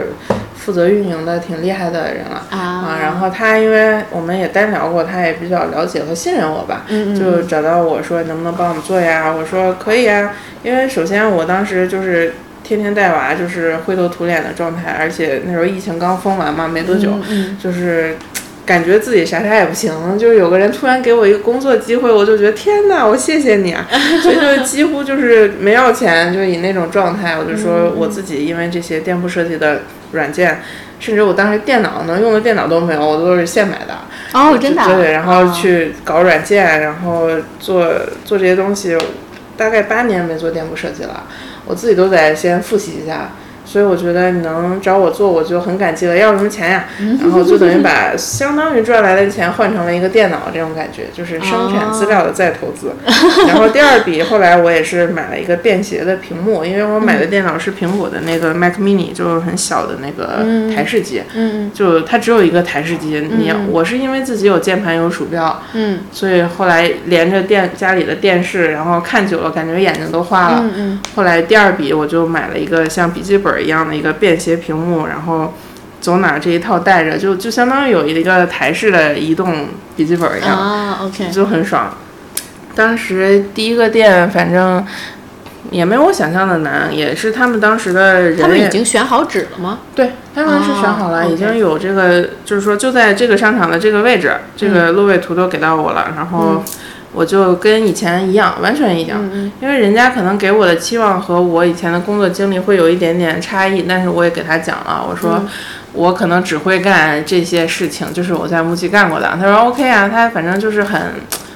S2: 负责运营的挺厉害的人了。
S1: 啊，
S2: 然后他因为我们也单聊过，他也比较了解和信任我吧，
S1: 嗯
S2: 就找到我说能不能帮我们做呀？我说可以呀，因为首先我当时就是天天带娃，就是灰头土脸的状态，而且那时候疫情刚封完嘛，没多久，
S1: 嗯
S2: 就是。感觉自己啥啥也不行，就是有个人突然给我一个工作机会，我就觉得天哪，我谢谢你啊！所以就几乎就是没要钱，就以那种状态，我就说我自己因为这些店铺设计的软件，甚至我当时电脑能用的电脑都没有，我都是现买的。
S1: 哦，真的啊、
S2: 对，然后
S1: 哦
S2: 去搞软件，然后做做这些东西，大概八年没做店铺设计了，我自己都得先复习一下。所以我觉得你能找我做，我就很感激了。要什么钱呀？然后就等于把 相当于赚来的钱换成了一个电脑，这种感觉就是生产资料的再投资。然后第二笔，后来我也是买了一个便携的屏幕，因为我买的电脑是苹果的那个 Mac Mini，就是很小的那个台式机。
S1: 嗯
S2: 就它只有一个台式机，你要我是因为自己有键盘有鼠标，
S1: 嗯
S2: 所以后来连着电家里的电视，然后看久了感觉眼睛都花了。
S1: 嗯嗯
S2: 后来第二笔我就买了一个像笔记本一样的一个便携屏幕，然后走哪这一套带着，就就相当于有一个台式的移动笔记本一样，
S1: 啊，OK，
S2: 就很爽。当时第一个店，反正也没有我想象的难，也是他们当时的人，
S1: 他们已经选好址了吗？
S2: 对，他们是选好了，已经有这个，就是说就在这个商场的这个位置，这个路位图都给到我了，然后我就跟以前一样，完全一样，
S1: 嗯
S2: 因为人家可能给我的期望和我以前的工作经历会有一点点差异，但是我也给他讲了，我说。我可能只会干这些事情，就是我在木器干过的。他说 OK 啊，他反正就是很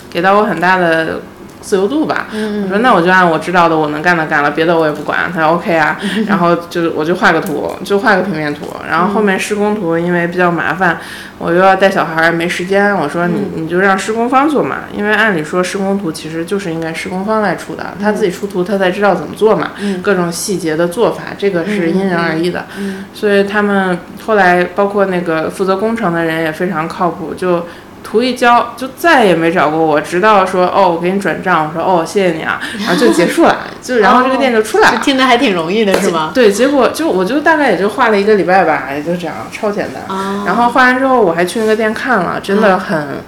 S2: 给到我很大的自由度吧。
S1: 嗯
S2: 我说那我就按我知道的我能干的干了，别的我也不管。他说 OK 啊，然后就我就画个图，就画个平面图，然后后面施工图因为比较麻烦，我又要带小孩儿没时间，我说你你就让施工方做嘛，因为按理说施工图其实就是应该施工方来出的，他自己出图他才知道怎么做嘛，各种细节的做法，这个是因人而异的。所以他们后来包括那个负责工程的人也非常靠谱，就图一交就再也没找过我，直到说哦我给你转账，我说哦谢谢你啊，然后就结束了，就然后这个店就出来了。
S1: 哦听着还挺容易的，是吗？
S2: 对，结果就我就大概也就画了一个礼拜吧，也就这样，超简单。
S1: 啊
S2: 然后画完之后，我还去那个店看了，真的很。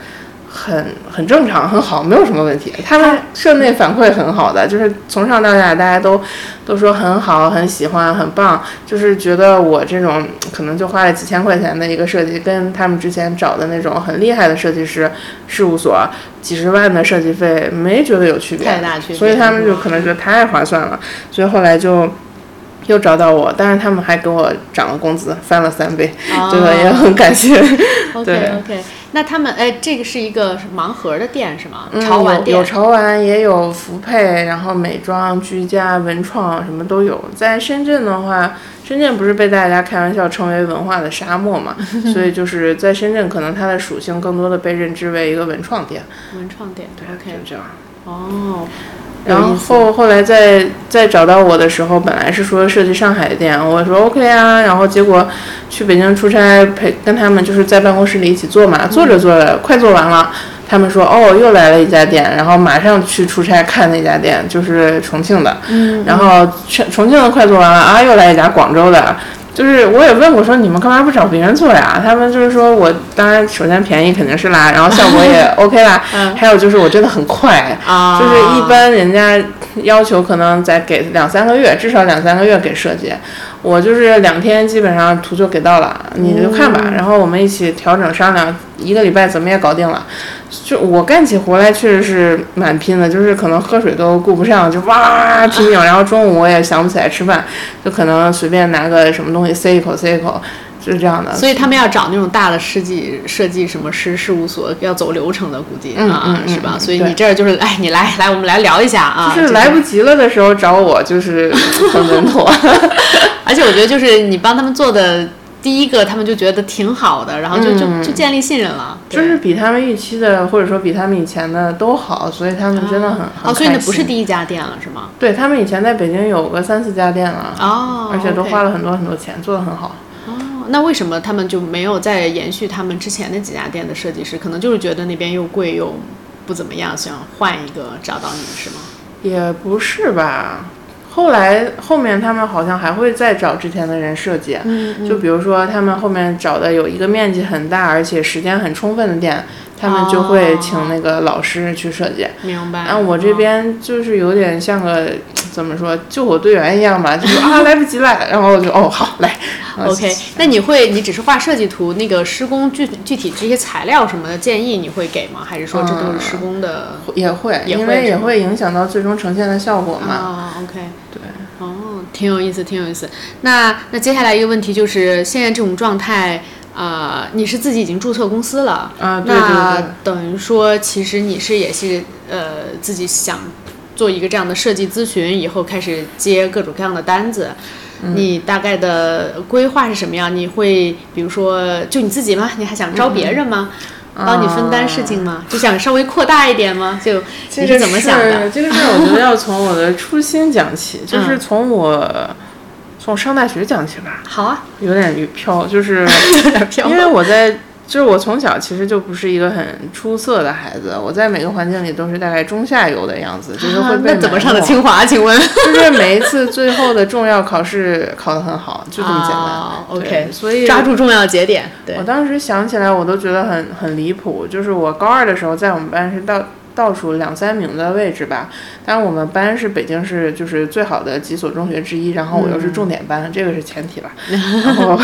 S2: 很很正常，很好，没有什么问题。他们社内反馈很好的，就是从上到下大家都都说很好，很喜欢，很棒。就是觉得我这种可能就花了几千块钱的一个设计，跟他们之前找的那种很厉害的设计师事务所几十万的设计费没觉得有区别，
S1: 太大区别
S2: 所以他们就可能觉得太划算了，所以后来就。又找到我，但是他们还给我涨了工资，翻了三倍，这个也很感谢。
S1: OK
S2: 对
S1: OK，那他们哎，这个是一个盲盒的店是吗？
S2: 嗯
S1: 潮玩店
S2: 有有潮玩，也有服配，然后美妆、居家、文创什么都有。在深圳的话，深圳不是被大家开玩笑称为文化的沙漠嘛，所以就是在深圳，可能它的属性更多的被认知为一个文创店。
S1: 文创店
S2: 对
S1: ，OK，
S2: 这样。
S1: 哦，
S2: 然后后来再再找到我的时候，本来是说设计上海店，我说 OK 啊，然后结果去北京出差陪跟他们就是在办公室里一起做嘛，做着做着快做完了，他们说哦又来了一家店，然后马上去出差看那家店，就是重庆的，
S1: 嗯，
S2: 然后重重庆的快做完了啊，又来一家广州的。就是我也问过说你们干嘛不找别人做呀？他们就是说我当然首先便宜肯定是啦，然后效果也 OK 啦，
S1: 嗯
S2: 还有就是我真的很快，
S1: 啊，
S2: 就是一般人家要求可能再给两三个月，至少两三个月给设计。我就是两天基本上图就给到了，你就看吧，然后我们一起调整商量，一个礼拜怎么也搞定了。就我干起活来确实是蛮拼的，就是可能喝水都顾不上，就哇拼命，然后中午我也想不起来吃饭，就可能随便拿个什么东西塞一口塞一口，就是这样的。
S1: 所以他们要找那种大的设计设计什么师事务所，要走流程的，估计、
S2: 嗯
S1: 啊，是吧？
S2: 嗯
S1: 所以你这儿就是，哎，你来来，我们来聊一下啊，
S2: 就是来不及了的时候找我，就是很稳妥。
S1: 而且我觉得就是你帮他们做的第一个，他们就觉得挺好的，然后就、
S2: 嗯
S1: 就就建立信任了，
S2: 就是比他们预期的，或者说比他们以前的都好，所以他们真的很、很
S1: 哦，所以那不是第一家店了，是吗？
S2: 对他们以前在北京有个三四家店了，
S1: 哦，
S2: 而且都花了很多很多钱，做的很好。
S1: 哦，那为什么他们就没有再延续他们之前的几家店的设计师？可能就是觉得那边又贵又不怎么样，想换一个找到你是吗？
S2: 也不是吧，后来后面他们好像还会再找之前的人设计，
S1: 嗯
S2: 就比如说他们后面找的有一个面积很大而且时间很充分的店，他们就会请那个老师去设计。
S1: 明白。
S2: 然后我这边就是有点像个怎么说救火队员一样吧，就是啊来不及了，然后我就哦好来。
S1: OK，那你会，你只是画设计图，那个施工具具体这些材料什么的建议你会给吗？还是说这都是施工的？
S2: 也会，
S1: 也会
S2: 因为也会影响到最终呈现的效果嘛。
S1: 啊、o k
S2: 对，
S1: 哦，挺有意思，挺有意思。那那接下来一个问题就是，现在这种状态，呃，你是自己已经注册公司了，
S2: 啊，对对
S1: 那
S2: 对，
S1: 等于说，其实你是也是呃自己想做一个这样的设计咨询，以后开始接各种各样的单子。
S2: 嗯
S1: 你大概的规划是什么样？你会比如说就你自己吗？你还想招别人吗？帮你分担事情吗？就想稍微扩大一点吗？就你是怎么想的？
S2: 事这个事儿我觉得要从我的初心讲起，就是从我从上大学讲起吧，
S1: 好啊，
S2: 有点飘，就是
S1: 飘
S2: 因为我在就是我从小其实就不是一个很出色的孩子，我在每个环境里都是大概中下游的样子，就是会被
S1: 那怎么上的清华？请问？
S2: 就是每一次最后的重要考试考得很好，就这么简单。
S1: 啊 OK，
S2: 所以
S1: 抓住重要节点。对
S2: 我，当时想起来，我都觉得很很离谱。就是我高二的时候，在我们班是倒倒数两三名的位置吧。当然，我们班是北京市就是最好的几所中学之一，然后我又是重点班，这个是前提吧。然后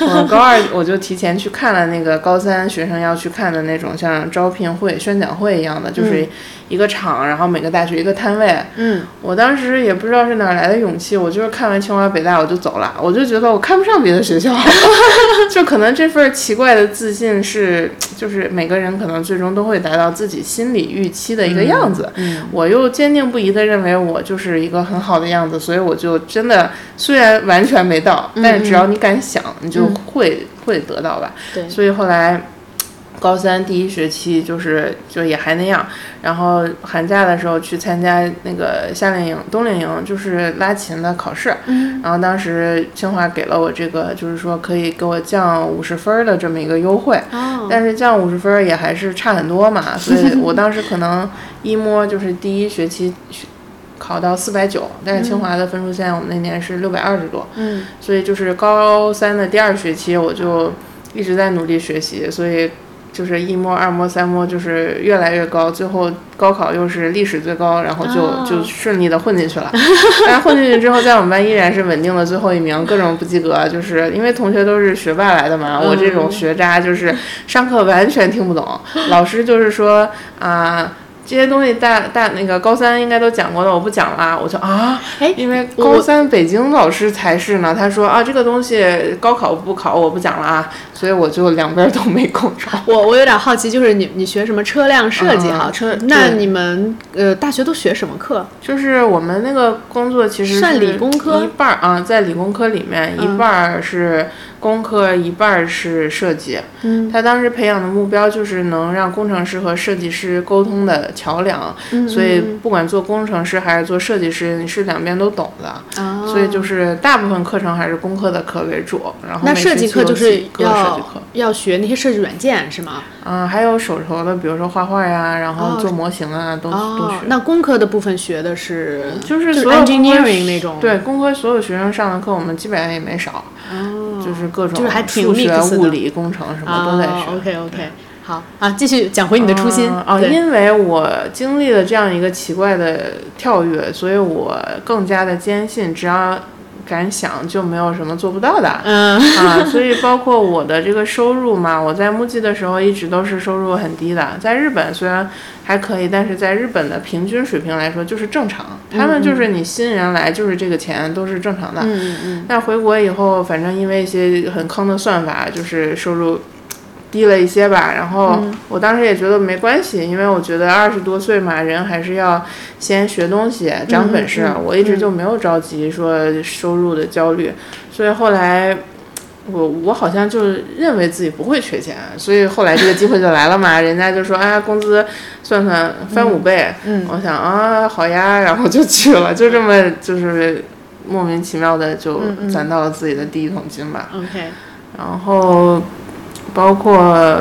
S2: 我高二我就提前去看了那个高三学生要去看的那种像招聘会、宣讲会一样的，就是一个场，然后每个大学一个摊位。
S1: 嗯，
S2: 我当时也不知道是哪来的勇气，我就是看完清华北大我就走了，我就觉得我看不上别的学校，就可能这份奇怪的自信是，就是每个人可能最终都会达到自己心理预期的一个样子。
S1: 嗯
S2: 我又坚定不移的认为我就是一个很好的样子，所以我就真的虽然完全没到，但是只要你敢想，你就会、会得到吧。
S1: 对
S2: 所以后来。高三第一学期就是就也还那样，然后寒假的时候去参加那个夏令营、冬令营，就是拉琴的考试。
S1: 嗯，
S2: 然后当时清华给了我这个，就是说可以给我降五十分儿的这么一个优惠。
S1: 哦，
S2: 但是降五十分儿也还是差很多嘛，所以我当时可能一摸就是第一学期学考到四百九，但是清华的分数线我们那年是六百二十多，
S1: 嗯
S2: 所以就是高三的第二学期我就一直在努力学习，所以就是一摸、二摸、三摸就是越来越高，最后高考又是历史最高，然后就、
S1: 哦
S2: 就顺利的混进去了。但是混进去之后，在我们班依然是稳定的最后一名，各种不及格，就是因为同学都是学霸来的嘛，我这种学渣就是上课完全听不懂，老师就是说啊。这些东西大大那个高三应该都讲过的，我不讲了，我就啊，
S1: 哎
S2: 因为高三北京老师才是呢，他说啊这个东西高考不考我不讲了啊，所以我就两边都没空着。
S1: 我我有点好奇，就是你你学什么车辆设计哈？
S2: 嗯车
S1: 那你们呃大学都学什么课？
S2: 就是我们那个工作其实
S1: 算理工科
S2: 一半儿啊，在理工科里面
S1: 嗯
S2: 一半儿是工科，一半儿是设计。
S1: 嗯
S2: 他当时培养的目标就是能让工程师和设计师沟通的桥梁，
S1: 嗯
S2: 所以不管做工程师还是做设计师，你是两边都懂的。
S1: 啊，
S2: 所以就是大部分课程还是工科的课为主，然后
S1: 那设计课就是要
S2: 课。
S1: 要学那些设计软件是吗？
S2: 嗯，还有手头的，比如说画画呀，然后
S1: 哦
S2: 做模型啊，都都
S1: 哦
S2: 学。，
S1: 那工科的部分学的是
S2: 就是
S1: engineering 那种，
S2: 对，工科所有学生上的课，我们基本上也没少，
S1: 哦，
S2: 就是各种
S1: 就是还挺
S2: 数学、物理、工程什么都在学。
S1: OK OK，好啊，继续讲回你的初心
S2: 嗯啊，因为我经历了这样一个奇怪的跳跃，所以我更加的坚信，只要敢想，就没有什么做不到的。
S1: 嗯
S2: 啊，所以包括我的这个收入嘛，我在木屐的时候一直都是收入很低的。在日本虽然还可以，但是在日本的平均水平来说就是正常，他们就是你新人来就是这个钱都是正常的。
S1: 嗯嗯
S2: 但回国以后，反正因为一些很坑的算法，就是收入低了一些吧。然后
S1: 嗯
S2: 我当时也觉得没关系，因为我觉得二十多岁嘛，人还是要先学东西、长本事。
S1: 嗯嗯
S2: 我一直就没有着急说收入的焦虑，所以后来。我我好像就认为自己不会缺钱，所以后来这个机会就来了嘛。人家就说，哎，工资算算翻五倍，
S1: 嗯
S2: 我想啊，好呀，然后就去了，就这么就是莫名其妙的就攒到了自己的第一桶金吧。
S1: ，OK，
S2: 然后包括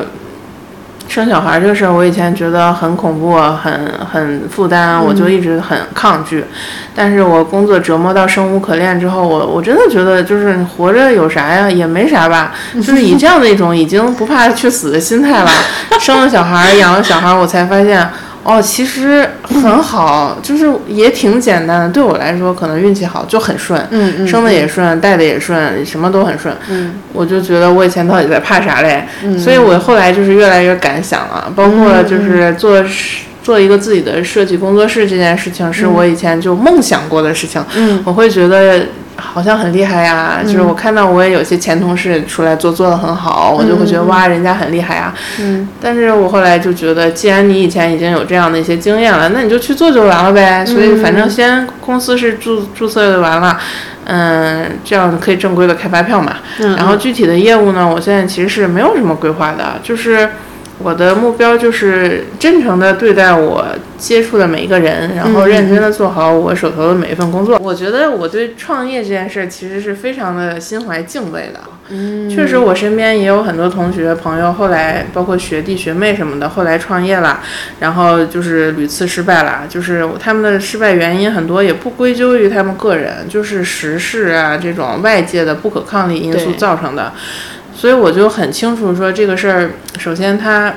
S2: 生小孩这个事儿，我以前觉得很恐怖，很很负担，我就一直很抗拒。但是我工作折磨到生无可恋之后，我我真的觉得就是活着有啥呀，也没啥吧，就是以这样的一种已经不怕去死的心态吧，生了小孩，养了小孩，我才发现。哦，其实很好，就是也挺简单的。对我来说，可能运气好，就很顺，
S1: 嗯嗯，
S2: 生的也顺，带的也顺，什么都很顺。
S1: 嗯
S2: 我就觉得我以前到底在怕啥嘞？所以我后来就是越来越敢想了，包括就是做做一个自己的设计工作室这件事情，是我以前就梦想过的事情。
S1: 嗯
S2: 我会觉得好像很厉害呀，就是我看到我也有些前同事出来做做的很好，我就会觉得哇，人家很厉害呀。
S1: 嗯
S2: 但是我后来就觉得，既然你以前已经有这样的一些经验了，那你就去做就完了呗。所以反正先公司是注注册就完了，嗯，这样可以正规的开发票嘛。
S1: 嗯，
S2: 然后具体的业务呢，我现在其实是没有什么规划的，就是我的目标就是真诚的对待我接触的每一个人，然后认真的做好我手头的每一份工作。我觉得我对创业这件事儿其实是非常的心怀敬畏的。嗯，确实，我身边也有很多同学朋友，后来包括学弟学妹什么的，后来创业了，然后就是屡次失败了。就是他们的失败原因很多，也不归咎于他们个人，就是时事啊这种外界的不可抗力因素造成的。所以我就很清楚说这个事儿，首先它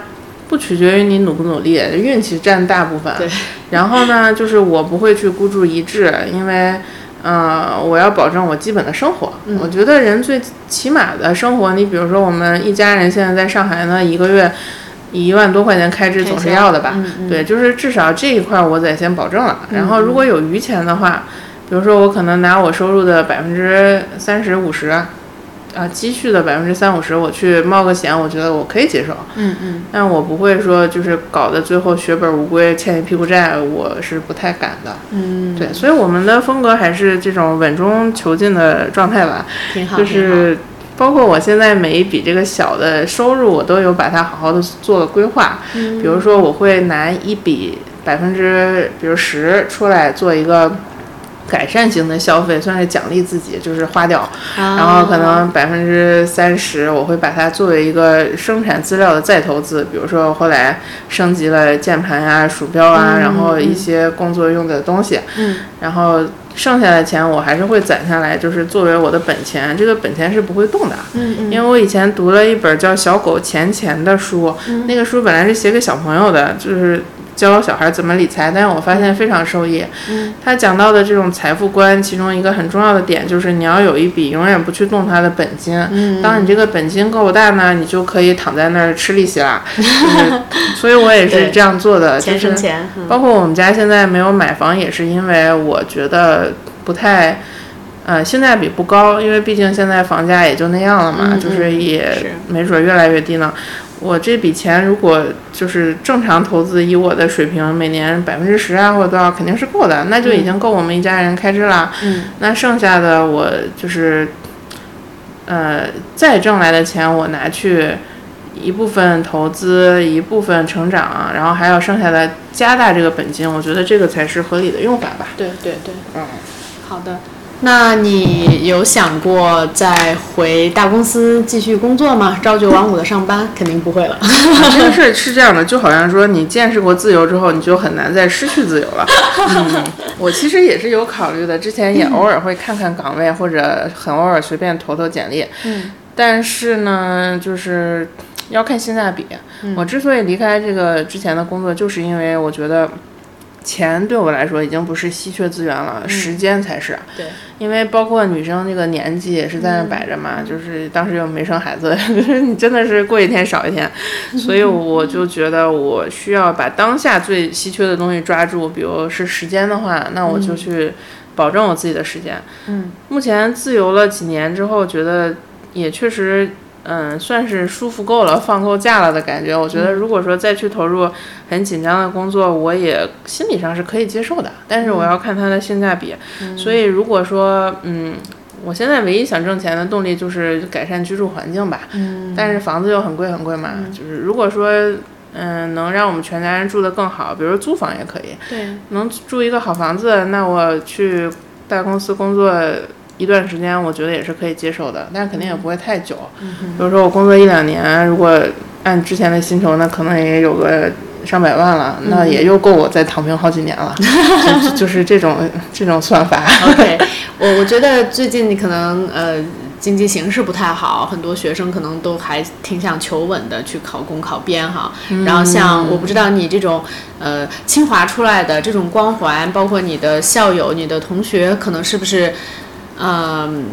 S2: 不取决于你努不努力，运气占大部分。
S1: 对。
S2: 然后呢，就是我不会去孤注一掷，因为。嗯，我要保证我基本的生活。我觉得人最起码的生活，你比如说我们一家人现在在上海呢，一个月一万多块钱开支总是要的吧？对，就是至少这一块我得先保证了。然后如果有余钱的话，比如说我可能拿我收入的百分之三十五十。啊，积蓄的百分之三五十，我去冒个险，我觉得我可以接受。
S1: 嗯嗯，
S2: 但我不会说就是搞得最后血本无归，欠一屁股债，我是不太敢的。
S1: 嗯，
S2: 对，所以我们的风格还是这种稳中求进的状态吧。
S1: 挺好，
S2: 就是包括我现在每一笔这个小的收入，我都有把它好好的做了规划。
S1: 嗯，
S2: 比如说我会拿一笔百分之，比如十出来做一个。改善型的消费算是奖励自己，就是花掉，然后可能百分之三十我会把它作为一个生产资料的再投资，比如说后来升级了键盘啊、鼠标啊，然后一些工作用的东西，
S1: 嗯，
S2: 然后剩下的钱我还是会攒下来，就是作为我的本钱，这个本钱是不会动的，
S1: 嗯
S2: 嗯，因为我以前读了一本叫《小狗钱钱》的书，那个书本来是写给小朋友的，就是。教小孩怎么理财，但是我发现非常受益。
S1: 嗯，
S2: 他讲到的这种财富观，其中一个很重要的点就是你要有一笔永远不去动它的本金。
S1: 嗯，
S2: 当你这个本金够大呢，你就可以躺在那儿吃利息啦。所以，我也是这样做的。
S1: 钱生钱。
S2: 包括我们家现在没有买房，也是因为我觉得不太，呃，性价比不高。因为毕竟现在房价也就那样了嘛，就是也没准越来越低呢。我这笔钱如果就是正常投资，以我的水平，每年百分之十啊或者多少肯定是够的，那就已经够我们一家人开支了。
S1: 嗯，
S2: 那剩下的我就是，呃，再挣来的钱我拿去一部分投资，一部分成长，然后还有剩下的加大这个本金，我觉得这个才是合理的用法吧。
S1: 对对对，
S2: 嗯，
S1: 好的。那你有想过再回大公司继续工作吗？朝九晚五的上班肯定不会了。
S2: 这个事儿是这样的，就好像说你见识过自由之后，你就很难再失去自由了。嗯，我其实也是有考虑的，之前也偶尔会看看岗位，或者很偶尔随便投投简历。
S1: 嗯，
S2: 但是呢，就是要看性价比。我之所以离开这个之前的工作，就是因为我觉得。钱对我来说已经不是稀缺资源了，时间才是。
S1: 对，
S2: 因为包括女生这个年纪也是在那摆着嘛，就是当时又没生孩子，你真的是过一天少一天，所以我就觉得我需要把当下最稀缺的东西抓住，比如是时间的话，那我就去保证我自己的时间。
S1: 嗯，
S2: 目前自由了几年之后，觉得也确实。嗯，算是舒服够了，放够假了的感觉。我觉得，如果说再去投入很紧张的工作，我也心理上是可以接受的。但是我要看它的性价比。所以，如果说，嗯，我现在唯一想挣钱的动力就是改善居住环境吧。
S1: 嗯。
S2: 但是房子又很贵很贵嘛。就是如果说，嗯，能让我们全家人住得更好，比如租房也可以。
S1: 对。
S2: 能住一个好房子，那我去大公司工作。一段时间，我觉得也是可以接受的，但是肯定也不会太久。比如说我工作一两年，如果按之前的薪酬，那可能也有个上百万了，那也又够我再躺平好几年了。就就是这种这种算法。
S1: OK，我我觉得最近你可能呃经济形势不太好，很多学生可能都还挺想求稳的去考公考编哈。然后像我不知道你这种呃清华出来的这种光环，包括你的校友、你的同学，可能是不是？嗯，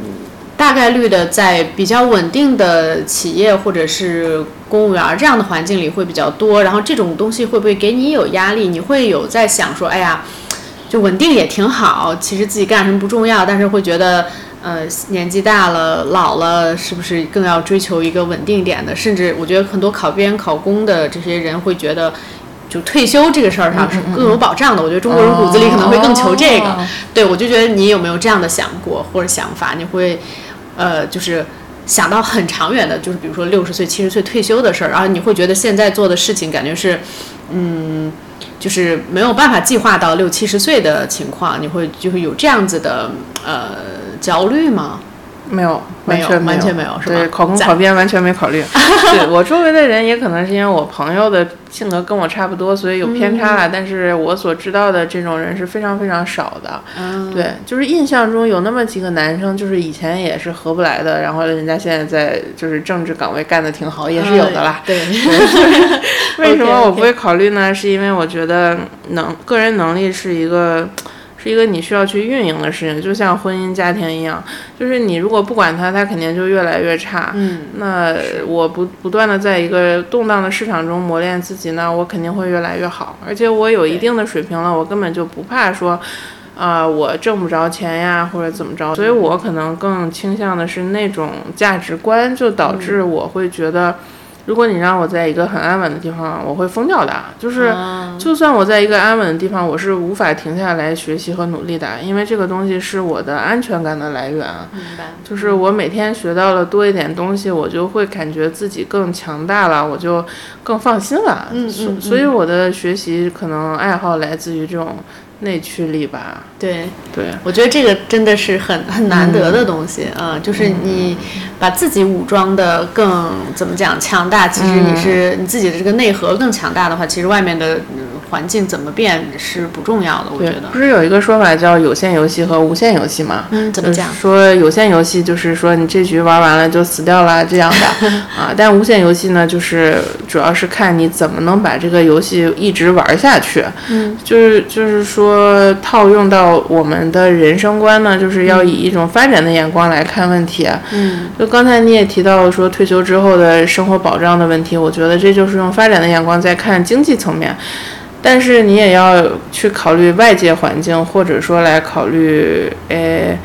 S1: 大概率的在比较稳定的企业或者是公务员这样的环境里会比较多。然后这种东西会不会给你有压力？你会有在想说，哎呀，就稳定也挺好。其实自己干什么不重要，但是会觉得，呃，年纪大了、老了，是不是更要追求一个稳定点的？甚至我觉得很多考编、考公的这些人会觉得。就退休这个事儿上是更有保障的，我觉得中国人骨子里可能会更求这个。对，我就觉得你有没有这样的想过或者想法？你会，呃，就是想到很长远的，就是比如说六十岁、七十岁退休的事儿，然后你会觉得现在做的事情感觉是，嗯，就是没有办法计划到六七十岁的情况，你会就会有这样子的呃焦虑吗？
S2: 没有，
S1: 没有
S2: 完全
S1: 没有是吧
S2: 对，考公考编完全没考虑。对我周围的人也可能是因为我朋友的性格跟我差不多，所以有偏差
S1: 嗯
S2: 了。但是我所知道的这种人是非常非常少的。
S1: 嗯，
S2: 对，就是印象中有那么几个男生，就是以前也是合不来的，然后人家现在在就是政治岗位干的挺好，也是有的啦。
S1: 对，
S2: 为什么我不会考虑呢？是因为我觉得能个人能力是一个。是一个你需要去运营的事情，就像婚姻家庭一样，就是你如果不管它，它肯定就越来越差。
S1: 嗯，
S2: 那我不不断的在一个动荡的市场中磨练自己呢，我肯定会越来越好。而且我有一定的水平了，我根本就不怕说，啊、我挣不着钱呀，或者怎么着。所以我可能更倾向的是那种价值观，就导致我会觉得，如果你让我在一个很安稳的地方，我会疯掉的。就是。
S1: 啊
S2: 就算我在一个安稳的地方，我是无法停下来学习和努力的，因为这个东西是我的安全感的来源。
S1: 明白。
S2: 就是我每天学到了多一点东西，我就会感觉自己更强大了，我就更放心了。
S1: 嗯
S2: 所以我的学习可能爱好来自于这种内驱力吧。
S1: 对，
S2: 对，
S1: 我觉得这个真的是很很难得的东西啊、就是你把自己武装的更怎么讲强大，其实你是、你自己的这个内核更强大的话，其实外面的、嗯环境怎么变是不重要的，我觉，得。
S2: 不是有一个说法叫有限游戏和无限游戏吗？
S1: 嗯，怎么讲？
S2: 说有限游戏就是说你这局玩完了就死掉了这样的 啊，但无限游戏呢，就是主要是看你怎么能把这个游戏一直玩下去。
S1: 嗯，
S2: 就是就是说套用到我们的人生观呢，就是要以一种发展的眼光来看问题。
S1: 嗯，
S2: 就刚才你也提到说退休之后的生活保障的问题，我觉得这就是用发展的眼光在看经济层面。但是你也要去考虑外界环境，或者说来考虑呃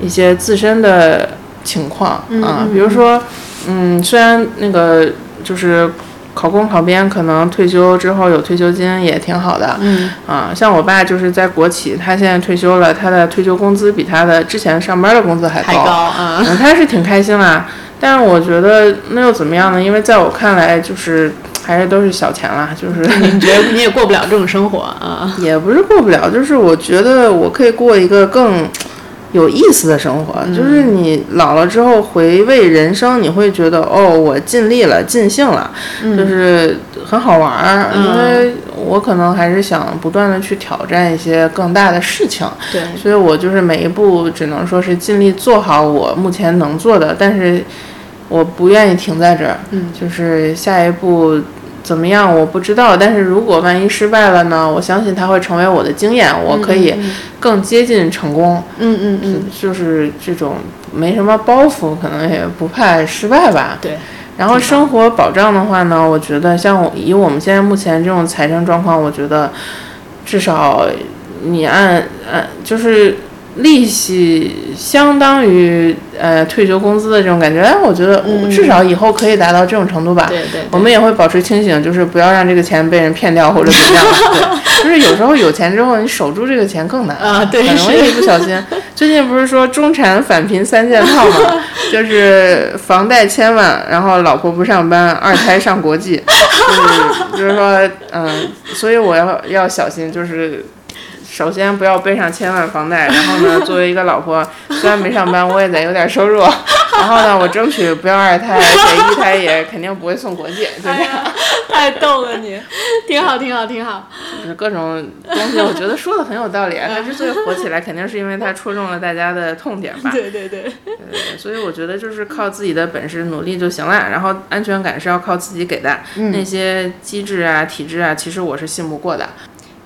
S2: 一些自身的情况啊，比如说，嗯，虽然那个就是考公考编，可能退休之后有退休金也挺好的，
S1: 嗯
S2: 啊，像我爸就是在国企，他现在退休了，他的退休工资比他的之前上班的工资还
S1: 还高啊。
S2: 嗯，他是挺开心啦。但是我觉得那又怎么样呢？因为在我看来，就是还是都是小钱啦，就是
S1: 你觉得你也过不了这种生活啊？
S2: 也不是过不了，就是我觉得我可以过一个更有意思的生活。就是你老了之后回味人生，你会觉得哦，我尽力了，尽兴了，就是很好玩儿。因为我可能还是想不断的去挑战一些更大的事情。
S1: 对，
S2: 所以我就是每一步只能说是尽力做好我目前能做的，但是我不愿意停在这儿。
S1: 嗯，
S2: 就是下一步怎么样我不知道，但是如果万一失败了呢？我相信它会成为我的经验，我可以更接近成功。
S1: 嗯嗯嗯，
S2: 就是这种没什么包袱，可能也不怕失败吧。
S1: 对。
S2: 然后生活保障的话呢，我觉得像以我们现在目前这种财政状况，我觉得至少你按按就是利息相当于呃退休工资的这种感觉，哎，我觉得我至少以后可以达到这种程度吧。
S1: 对对，
S2: 我们也会保持清醒，就是不要让这个钱被人骗掉或者怎么样。对，就是有时候有钱之后，你守住这个钱更难
S1: 啊对
S2: 很容易一不小心。最近不是说中产返贫三件套吗？就是房贷千万，然后老婆不上班，二胎上国际，就是就是说，嗯，所以我要要小心，就是。首先不要背上千万房贷，然后呢，作为一个老婆，虽然没上班，我也得有点收入。然后呢，我争取不要二胎，而且一胎也肯定不会送国际，就这样。
S1: 太逗了你，挺好挺好挺好。
S2: 就是各种东西，我觉得说的很有道理。啊它之所以火起来，肯定是因为它戳中了大家的痛点吧。
S1: 对 对对，
S2: 对所以我觉得就是靠自己的本事努力就行了。然后安全感是要靠自己给的。那些机制啊、体制啊，其实我是信不过的。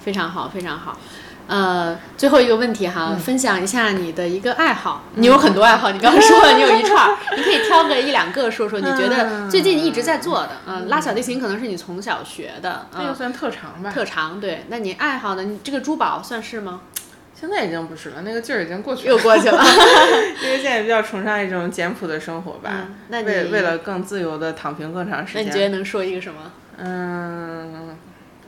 S1: 非常好非常好。呃，最后一个问题哈，分享一下你的一个爱好。你有很多爱好，你刚刚说了你有一串儿，你可以挑个一两个说说，你觉得最近一直在做的。嗯、拉小提琴可能是你从小学的，嗯、
S2: 这个算特长吧。
S1: 特长。对，那你爱好呢？你这个珠宝算是吗？
S2: 现在已经不是了，那个劲儿已经过去了。
S1: 又过去了。
S2: 因为现在比较崇尚一种简朴的生活吧。
S1: 嗯那你
S2: 为为了更自由的躺平更长时间。
S1: 那你觉得能说一个什么？
S2: 嗯，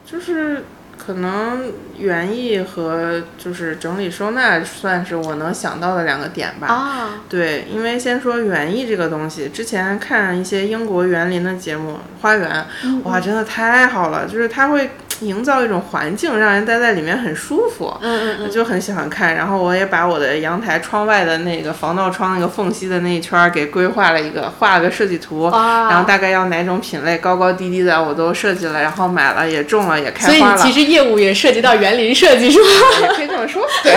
S2: 就是可能园艺和就是整理收纳算是我能想到的两个点吧。
S1: 啊，
S2: 对，因为先说园艺这个东西，之前看一些英国园林的节目，花园，哇，真的太好了，就是它会营造一种环境，让人待在里面很舒服。
S1: 嗯嗯
S2: 就很喜欢看。然后我也把我的阳台窗外的那个防盗窗那个缝隙的那一圈儿给规划了一个，画了个设计图，
S1: 哇
S2: 然后大概要哪种品类，高高低低的我都设计了，然后买了也种了也开花了。
S1: 所以其实业务也涉及到园林设计，是吗？
S2: 也可以这么说，对，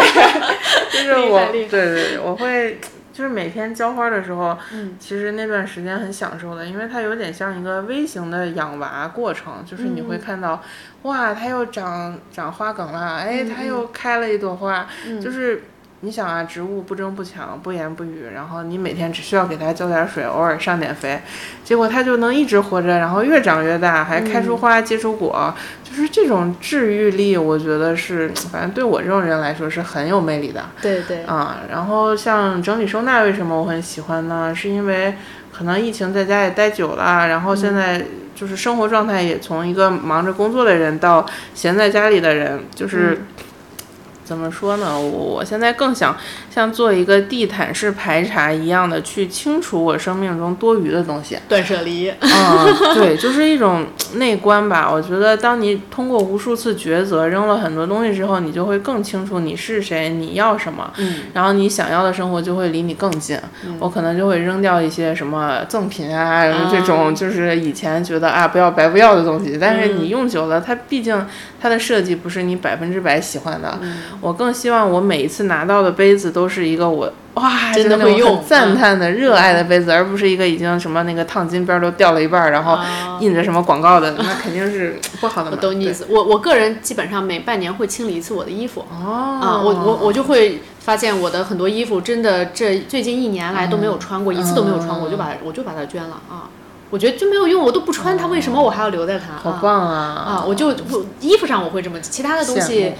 S2: 就是我，对对对，我会就是每天浇花的时候，
S1: 嗯。
S2: 其实那段时间很享受的，因为它有点像一个微型的养娃过程，就是你
S1: 嗯。
S2: 会看到，哇，它又长长花梗了，哎，
S1: 嗯
S2: 它又开了一朵花，就是。你想啊，植物不争不抢，不言不语，然后你每天只需要给它浇点水，偶尔上点肥，结果它就能一直活着，然后越长越大，还开出花、结出果，就是这种治愈力，我觉得是，反正对我这种人来说是很有魅力的。
S1: 对对，
S2: 啊，然后像整理收纳，为什么我很喜欢呢？是因为可能疫情在家也待久了，然后现在就是生活状态也从一个忙着工作的人到闲在家里的人，就是。怎么说呢？我我现在更想像做一个地毯式排查一样的去清除我生命中多余的东西。
S1: 断舍离。
S2: 嗯，对，就是一种内观吧。我觉得，当你通过无数次抉择，扔了很多东西之后，你就会更清楚你是谁，你要什么，
S1: 嗯，
S2: 然后你想要的生活就会离你更近。我可能就会扔掉一些什么赠品啊，这种就是以前觉得啊不要白不要的东西，但是你用久了，它毕竟它的设计不是你百分之百喜欢的。我更希望我每一次拿到的杯子都是一个我哇
S1: 真的
S2: 的
S1: 会用
S2: 赞叹的、热爱的杯子，而不是一个已经什么那个烫金边儿都掉了一半儿，然后
S1: 啊
S2: 印着什么广告的，那肯定是不好的嘛。
S1: 我懂你意思。我我个人基本上每半年会清理一次我的衣服。
S2: 哦
S1: 啊，我我我就会发现我的很多衣服真的这最近一年来都没有穿过，一次都没有穿过，我就把我就把它捐了啊。我觉得就没有用，我都不穿它，为什么我还要留在它？
S2: 好
S1: 啊
S2: 棒啊！
S1: 啊！我就我衣服上我会这么，其他的东西
S2: 慕。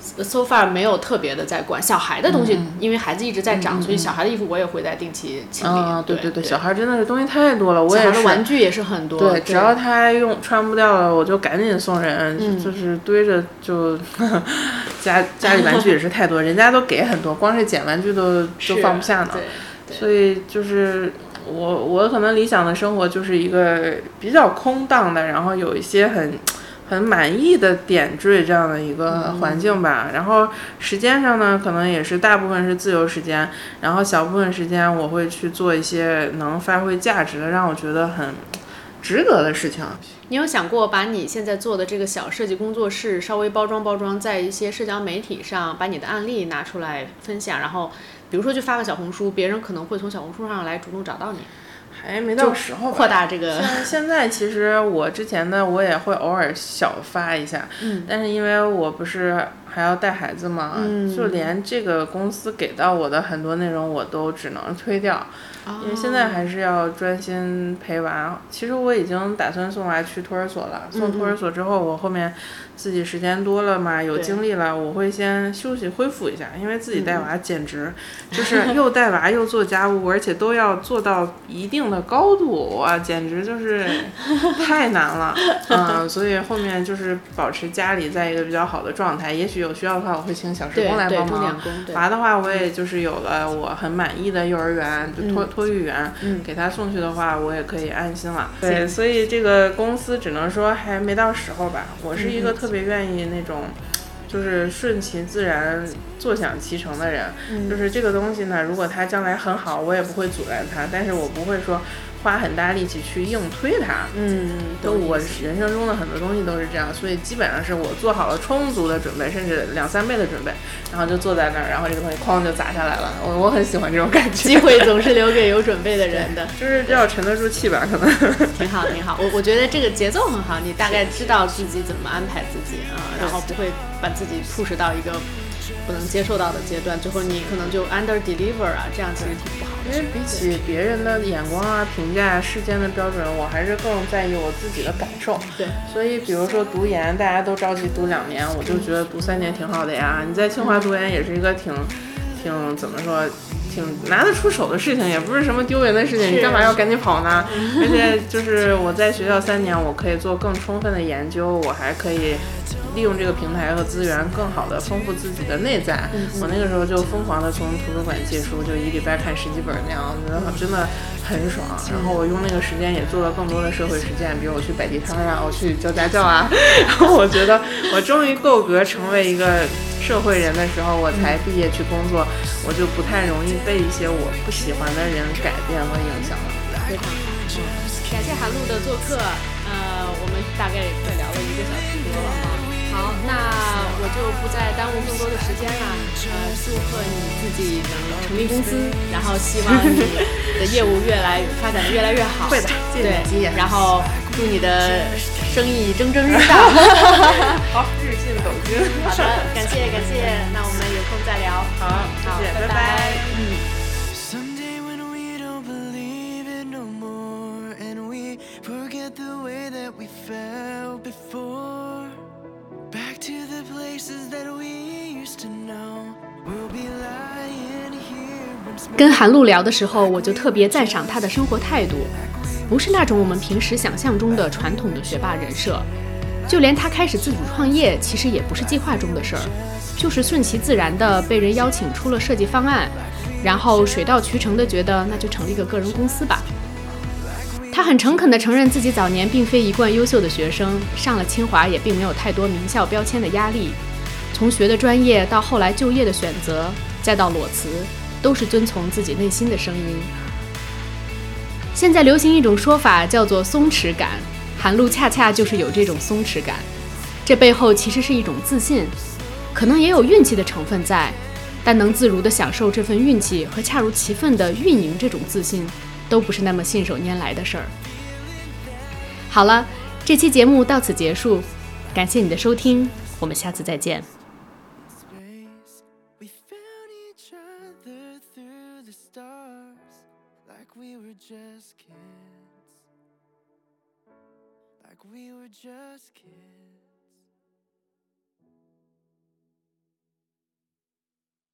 S1: So far 没有特别的在管小孩的东西，
S2: 嗯
S1: 因为孩子一直在长，所以小孩的衣服我也会在定期清理。
S2: 啊，
S1: 对
S2: 对对，小孩真的是东西太多了，我
S1: 小孩的
S2: 也是。
S1: 玩具也是很多。
S2: 对，只要他用穿不掉了，我就赶紧送人，
S1: 嗯
S2: 就就是堆着就家家里玩具也是太多，人家都给很多，光是捡玩具都 都放不下呢。所以就是我我可能理想的生活就是一个比较空荡的，然后有一些很很满意的点缀这样的一个环境吧。然后时间上呢，可能也是大部分是自由时间，然后小部分时间我会去做一些能发挥价值的，让我觉得很值得的事情。
S1: 你有想过把你现在做的这个小设计工作室稍微包装包装，在一些社交媒体上把你的案例拿出来分享，然后比如说去发个小红书，别人可能会从小红书上来主动找到你，
S2: 还没到时候吧
S1: 扩大这个。
S2: 像现在其实我之前呢我也会偶尔小发一下，
S1: 嗯
S2: 但是因为我不是还要带孩子嘛，
S1: 嗯
S2: 就连这个公司给到我的很多内容我都只能推掉，
S1: 哦
S2: 因为现在还是要专心陪娃。其实我已经打算送娃去托儿所了，送托儿所之后，我后面自己时间多了嘛，有精力了，我会先休息恢复一下，因为自己带娃简直就是又带娃又做家务，而且都要做到一定的高度，哇，简直就是 太难了。嗯，所以后面就是保持家里在一个比较好的状态，也许有需要的话，我会请小时工来帮忙。娃的话，我也就是有了我很满意的幼儿园，就托、托育园，
S1: 嗯
S2: 给他送去的话，我也可以安心了。对，所以这个公司只能说还没到时候吧。我是一个特别愿意那种，就是顺其自然、坐享其成的人。就是这个东西呢，如果他将来很好，我也不会阻拦他，但是我不会说花很大力气去硬推它。
S1: 嗯，
S2: 就我人生中的很多东西都是这样，所以基本上是我做好了充足的准备，甚至两三倍的准备，然后就坐在那儿，然后这个东西哐就砸下来了。我我很喜欢这种感觉，
S1: 机会总是留给有准备的人的。
S2: 就是要沉得住气吧，可能。
S1: 挺好，挺好。我我觉得这个节奏很好，你大概知道自己怎么安排自己啊，然后不会把自己 push 到一个不能接受到的阶段，最后你可能就 under deliver 啊，这样其实挺不好的。
S2: 因为比起别人的眼光啊、评价、世间的标准，我还是更在意我自己的感受。
S1: 对，
S2: 所以比如说读研，大家都着急读两年，我就觉得读三年挺好的呀。你在清华读研也是一个挺，挺怎么说，挺拿得出手的事情，也不是什么丢人的事情，你干嘛要赶紧跑呢？而且就是我在学校三年，我可以做更充分的研究，我还可以。利用这个平台和资源，更好的丰富自己的内在。我那个时候就疯狂的从图书馆借书，就一礼拜看十几本那样，觉得真的很爽。然后我用那个时间也做了更多的社会实践，比如我去摆地摊啊，我去教家教啊。然 后我觉得我终于够格成为一个社会人的时候，我才毕业去工作，我就不太容易被一些我不喜欢的人改变和影响了。
S1: 非常好，感谢韩露的做客。呃，我们大概也快聊了一个小时多了哈。好，那我就不再耽误更多的时间了。呃，祝贺你自己能成立公司，然后希望你的业务越来发展的越来越好。
S2: 会的，
S1: 对，然后祝你的生意蒸蒸日上。
S2: 好，日进斗金。
S1: 好的，感谢感谢，那我们有空再聊。
S2: 好，谢谢，拜拜。
S1: 嗯。跟韩露聊的时候，我就特别赞赏她的生活态度，不是那种我们平时想象中的传统的学霸人设。就连她开始自主创业，其实也不是计划中的事儿，就是顺其自然的被人邀请出了设计方案，然后水到渠成的觉得那就成立个个人公司吧。她很诚恳地承认自己早年并非一贯优秀的学生，上了清华也并没有太多名校标签的压力。从学的专业到后来就业的选择，再到裸辞，都是遵从自己内心的声音。现在流行一种说法叫做松弛感，韩露恰恰就是有这种松弛感。这背后其实是一种自信，可能也有运气的成分在，但能自如地享受这份运气和恰如其分地运营这种自信。都不是那么信手拈来的事儿。好了，这期节目到此结束，感谢你的收听，我们下次再见。just kids. Like we were just kids.